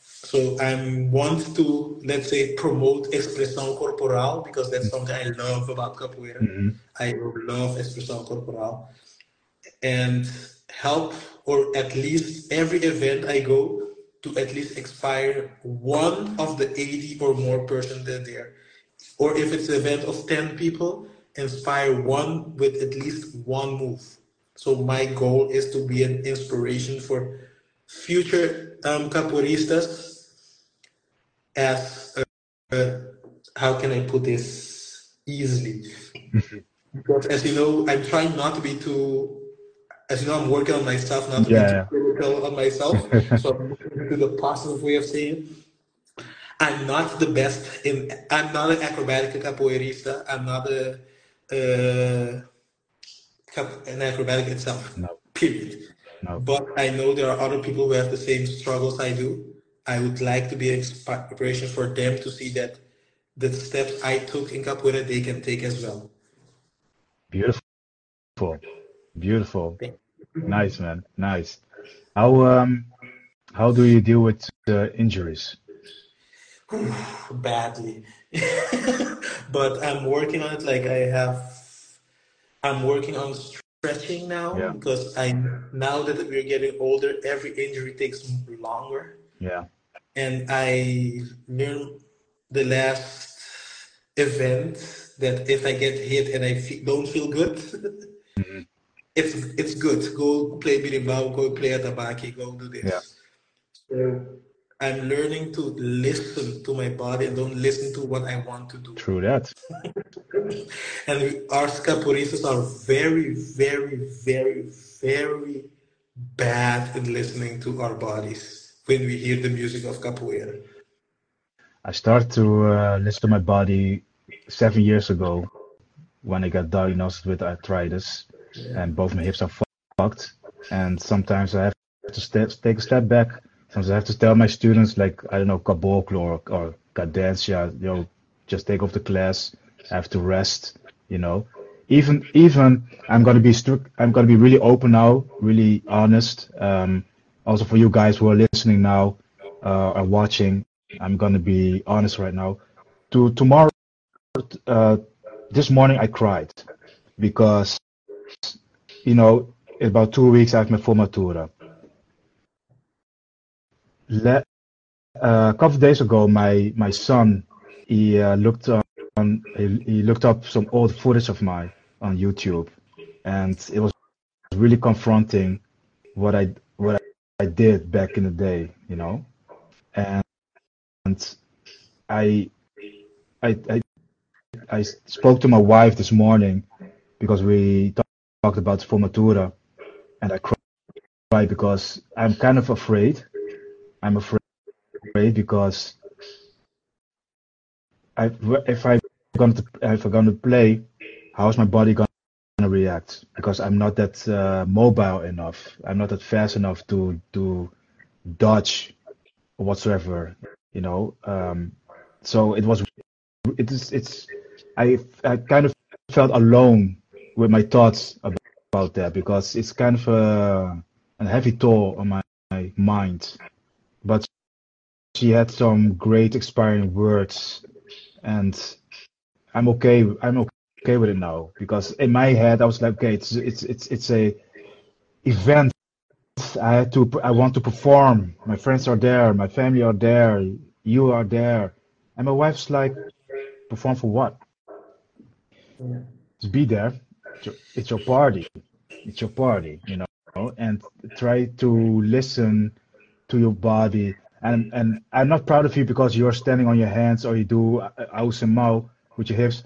so I want to let's say promote expressão corporal because that's mm-hmm. something I love about capoeira. Mm-hmm. I love expressão corporal and help or at least every event I go to at least inspire one of the 80 or more person that there. Or if it's an event of 10 people, inspire one with at least one move. So my goal is to be an inspiration for future um, capoeiristas as uh, uh, how can I put this easily? because as you know, I'm trying not to be too. As you know, I'm working on myself, not to Yeah, be critical on myself. so I'm looking to the positive way of seeing it. I'm not the best in. I'm not an acrobatic capoeirista. I'm not a uh, an acrobatic itself. No. Period. No. But I know there are other people who have the same struggles I do. I would like to be an inspiration for them to see that the steps I took in capoeira they can take as well. Beautiful, beautiful, nice man, nice. How um how do you deal with uh, injuries? badly. but I'm working on it. Like I have, I'm working on stretching now Yeah, because I now that we're getting older, every injury takes longer. yeah, And I learned the last event that if I get hit and I fe don't feel good, it's it's good. Go play berimbau, go play atabaque, go do this. yeah. So I'm learning to listen to my body and don't listen to what I want to do. True that. And our scapuristas are very, very, very, very bad in listening to our bodies when we hear the music of capoeira. I started to uh, listen to my body seven years ago when I got diagnosed with arthritis. And both my hips are fucked. And sometimes I have to take a step back. Sometimes I have to tell my students, like, I don't know, caboclo or, or cadencia, you know, just take off the class. I have to rest, you know. Even, even I'm gonna be strict, I'm gonna be really open now, really honest. Um, also for you guys who are listening now, uh, are watching, I'm gonna be honest right now. To tomorrow, uh, this morning I cried because you know, about two weeks I have my formatura. Le- uh, a couple of days ago, my my son he uh, looked on he, he looked up some old footage of mine on YouTube, and it was really confronting what I what I did back in the day, you know, and, and I I I I spoke to my wife this morning because we talked about Formatura, and I cried because I'm kind of afraid. I'm afraid because I, if I'm going to if I'm going to play, how is my body going to react? Because I'm not that uh, mobile enough. I'm not that fast enough to to dodge whatsoever. You know. Um, so it was. It is. It's. I I kind of felt alone with my thoughts about, that because it's kind of a, a heavy toll on my, my mind. But she had some great inspiring words, and I'm okay. I'm okay with it now because in my head I was like, okay, it's it's it's it's a event. I had to. I want to perform. My friends are there. My family are there. You are there, and my wife's like, perform for what? Yeah. To be there. It's your, party. It's your party, you know, and try to listen to your body. And and I'm not proud of you because you're standing on your hands or you do uh, aú sem mão with your hips.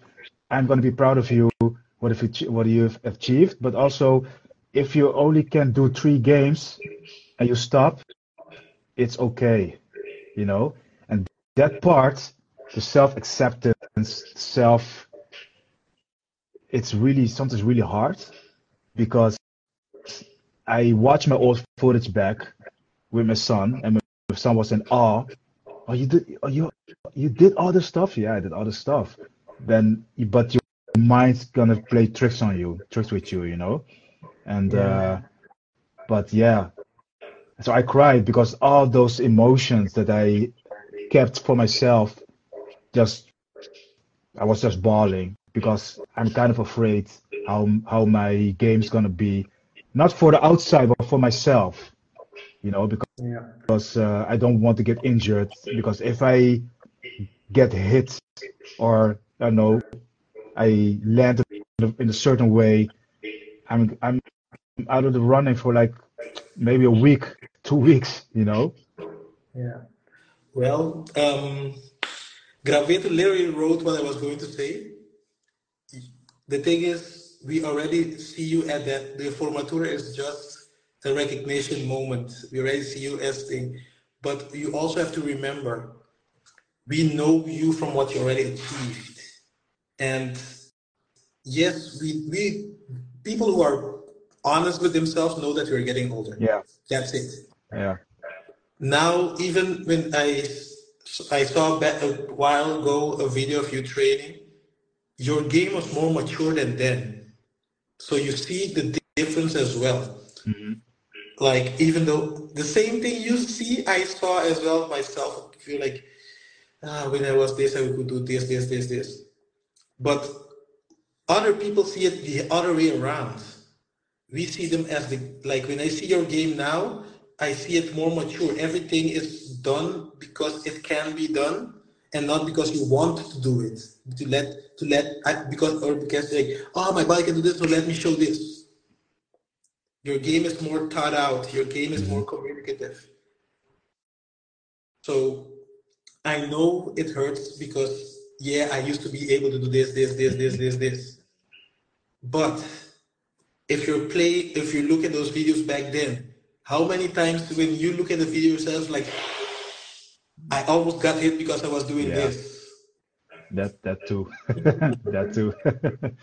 I'm gonna be proud of you. What if you what you've achieved? But also, if you only can do three games and you stop, it's okay, you know. And that part, the self acceptance, self it's really sometimes really hard because I watch my old footage back with my son, and my son was in awe. Oh, you did, oh, you you did all this stuff? Yeah, I did all this stuff. Then, but your mind's gonna play tricks on you, tricks with you, you know. And Yeah. uh, but yeah, so I cried because all those emotions that I kept for myself, just I was just bawling because I'm kind of afraid how how my game's gonna be, not for the outside but for myself, you know, because Yeah. because uh, I don't want to get injured. Because if I get hit or I don't know, I land in a certain way, I'm I'm out of the running for like maybe a week, two weeks, you know. Yeah. Well, um, Graveto literally wrote what I was going to say. The thing is, we already see you at that. The formatura is just a recognition moment. We already see you as the, but you also have to remember, we know you from what you already achieved. And yes, we, we people who are honest with themselves know that we're getting older. Yeah, That's it. yeah, Now, even when I I saw a while ago a video of you training, your game was more mature than then. So you see the difference as well. hmm Like even though the same thing you see, I saw as well myself. I feel like ah, when I was this, I could do this, this, this, this. But other people see it the other way around. We see them as the like when I see your game now, I see it more mature. Everything is done because it can be done, and not because you want to do it. To let to let I, because or because like oh my body can do this, so let me show this. Your game is more thought out. Your game is more mm-hmm. communicative. So I know it hurts because yeah, I used to be able to do this, this, this, this, this, this. But if you play, if you look at those videos back then, how many times when you look at the video yourself, like I almost got hit because I was doing Yeah. this. That that too. that too.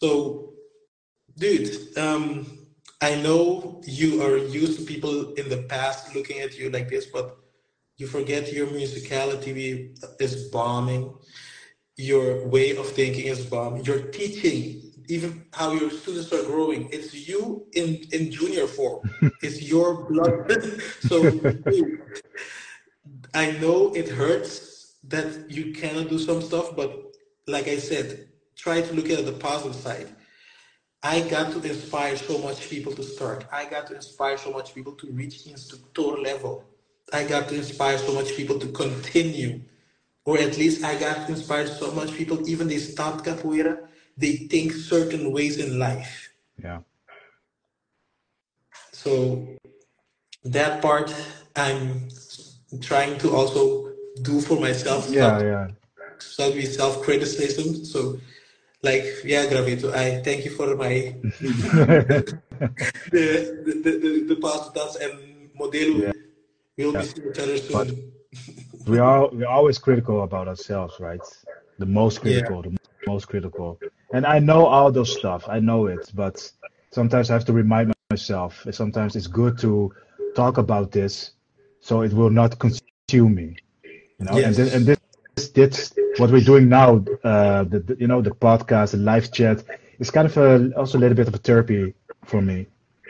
So, dude, um, I know you are used to people in the past looking at you like this, but you forget your musicality is bombing. Your way of thinking is bombing. Your teaching, even how your students are growing, it's you in, in junior form. it's your blood. so, dude, I know it hurts that you cannot do some stuff, but like I said, try to look at the positive side. I got to inspire so much people to start. I got to inspire so much people to reach instructor level. I got to inspire so much people to continue. Or at least I got to inspire so much people, even they stopped capoeira, they think certain ways in life. yeah. So that part I'm trying to also do for myself. Yeah, Stop, yeah. stop with self-criticism. So like, yeah, Gravito, I thank you for my the the the, the, past dance and Modelo. Yeah. We'll Yeah. be seeing each other But soon. we are we're always critical about ourselves, right? The most Yeah. critical, the most critical. And I know all those stuff. I know it, but sometimes I have to remind myself. Sometimes it's good to talk about this, so it will not consume me. You know, and this, and Yes. this, this what we're doing now, uh, the, the you know the podcast, the live chat, is kind of a, also a little bit of a therapy for me.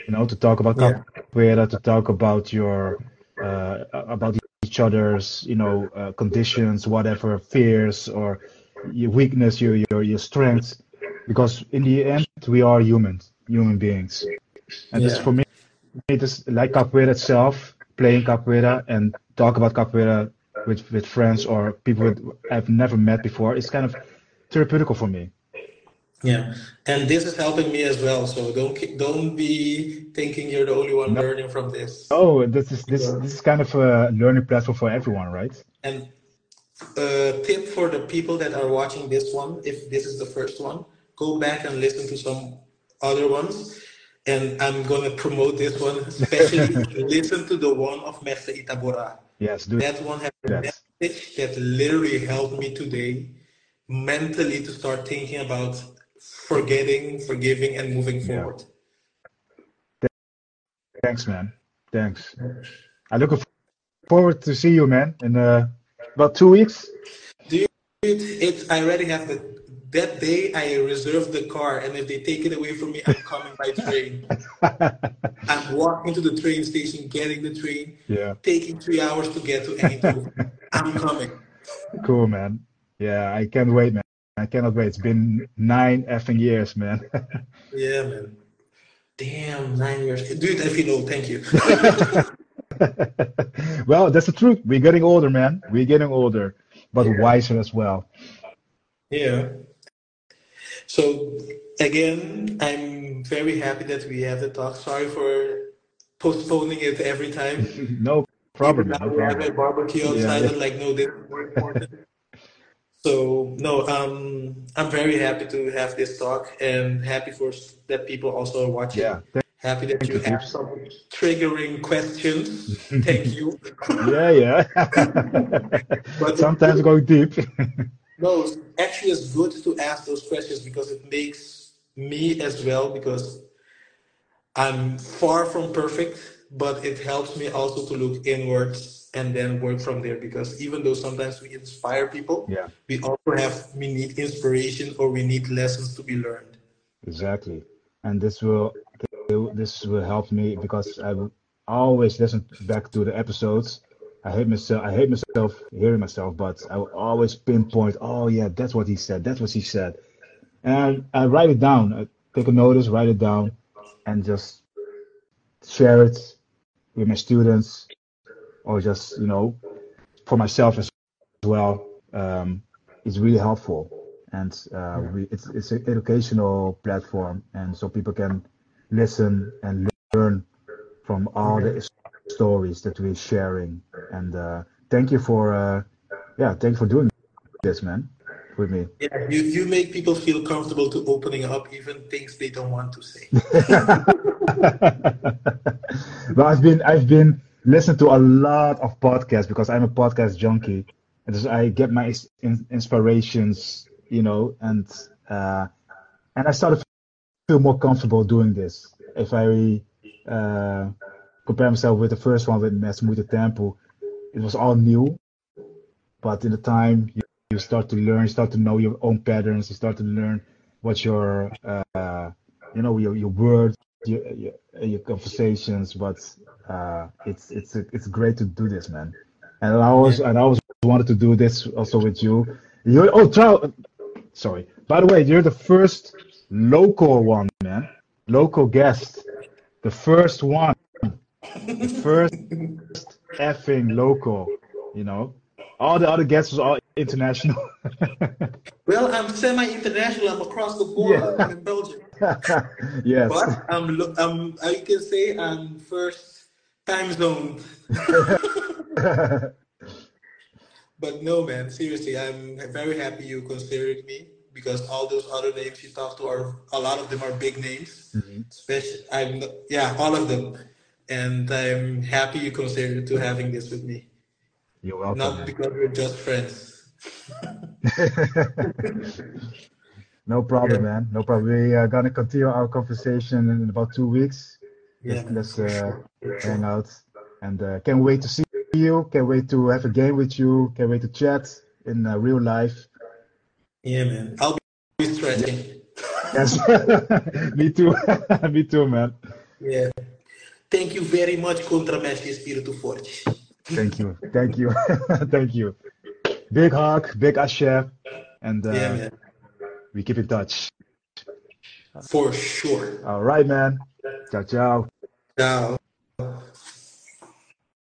You know, to talk about Yeah. capoeira, to talk about your uh, about each other's you know uh, conditions, whatever fears or your weakness, your your your strengths, because in the end we are humans, human beings, and this for me it is like capoeira itself, playing capoeira and talk about capoeira with with friends or people that I've never met before. It's kind of therapeutical for me. Yeah, and this is helping me as well. So don't don't be thinking you're the only one No, learning from this. oh, this is this Yeah. this is kind of a learning platform for everyone, right? And a tip for the people that are watching this one, if this is the first one, go back and listen to some other ones. And I'm gonna promote this one, especially listen to the one of Mestre Itabora. Yes, do That one has a that. message that literally helped me today mentally to start thinking about forgetting, forgiving, and moving Yeah. forward. Thanks, man. Thanks. I look forward to see you, man, in uh, about two weeks. Dude, it's I already have the that day I reserved the car, and if they take it away from me, I'm coming by train. I'm walking to the train station, getting the train, yeah, taking three hours to get to Eindhoven. I'm coming. cool, man. Yeah, I can't wait, man. I cannot wait. It's been nine effing years, man. Yeah, man. Damn, nine years. Dude, I feel old. Thank you. well, that's the truth. We're getting older, man. We're getting older, but Yeah. wiser as well. Yeah. So again, I'm very happy that we have the talk. Sorry for postponing it every time. no problem, Even man. now No we have a barbecue outside. yeah. Like, no, this is more important. So no, um, I'm very happy to have this talk and happy for that people also are watching. Yeah. Happy that thank you you, have some triggering questions. Thank you. Yeah, yeah. But Sometimes going deep. no, actually, it's good to ask those questions because it makes me as well because I'm far from perfect, but it helps me also to look inwards and then work from there. Because even though sometimes we inspire people, yeah, we also have we need inspiration or we need lessons to be learned. exactly. and this will this will help me because I will always listen back to the episodes. I hate myself. I hate myself hearing myself, but I will always pinpoint. Oh yeah, that's what he said. That's what he said, and I write it down. I take a notice, write it down, and just share it with my students, or just you know, for myself as well. Um, it's really helpful, and uh, we, it's it's an educational platform, and so people can listen and learn from all the stories that we're sharing. And uh, thank you for, uh, yeah, thank you for doing this, man, with me. Yeah, you, you make people feel comfortable to opening up even things they don't want to say. but I've been I've been listening to a lot of podcasts because I'm a podcast junkie, and so I get my in, inspirations, you know, and uh, and I started to feel more comfortable doing this. If I uh, compare myself with the first one with Mes Muito Tempo, it was all new. But in the time, you, start to learn, you start to know your own patterns, you start to learn what your, uh, you know, your, your words, your, your, your conversations. But uh, it's it's it's great to do this, man. And I always and I always wanted to do this also with you. You oh, try, sorry. By the way, you're the first local one, man. Local guest the first one, the first effing local, you know. All the other guests was all international. well, I'm semi-international. I'm across the border. Yeah. In Belgium. yes. But I'm, I'm, I can say I'm first time zone. but no, man. Seriously, I'm very happy you considered me because all those other names you talked to are a lot of them are big names. Mm-hmm. Especially, I'm yeah, all of them, and I'm happy you considered to having this with me. You're welcome. Not because we're just friends. no problem, yeah. man. No problem. We are gonna continue our conversation in about two weeks. Yeah. Let's, let's uh, hang out, and uh, can't wait to see you. Can't wait to have a game with you. Can't wait to chat in uh, real life. Yeah, man. I'll be stretching. Yes. Me too. Me too, man. Yeah. Thank you very much, Contramestre Espírito Forte. Thank you. Thank you. Thank you. Big hug, big axé, and uh, yeah, we keep in touch. For sure. All right, man. Ciao, ciao. Ciao.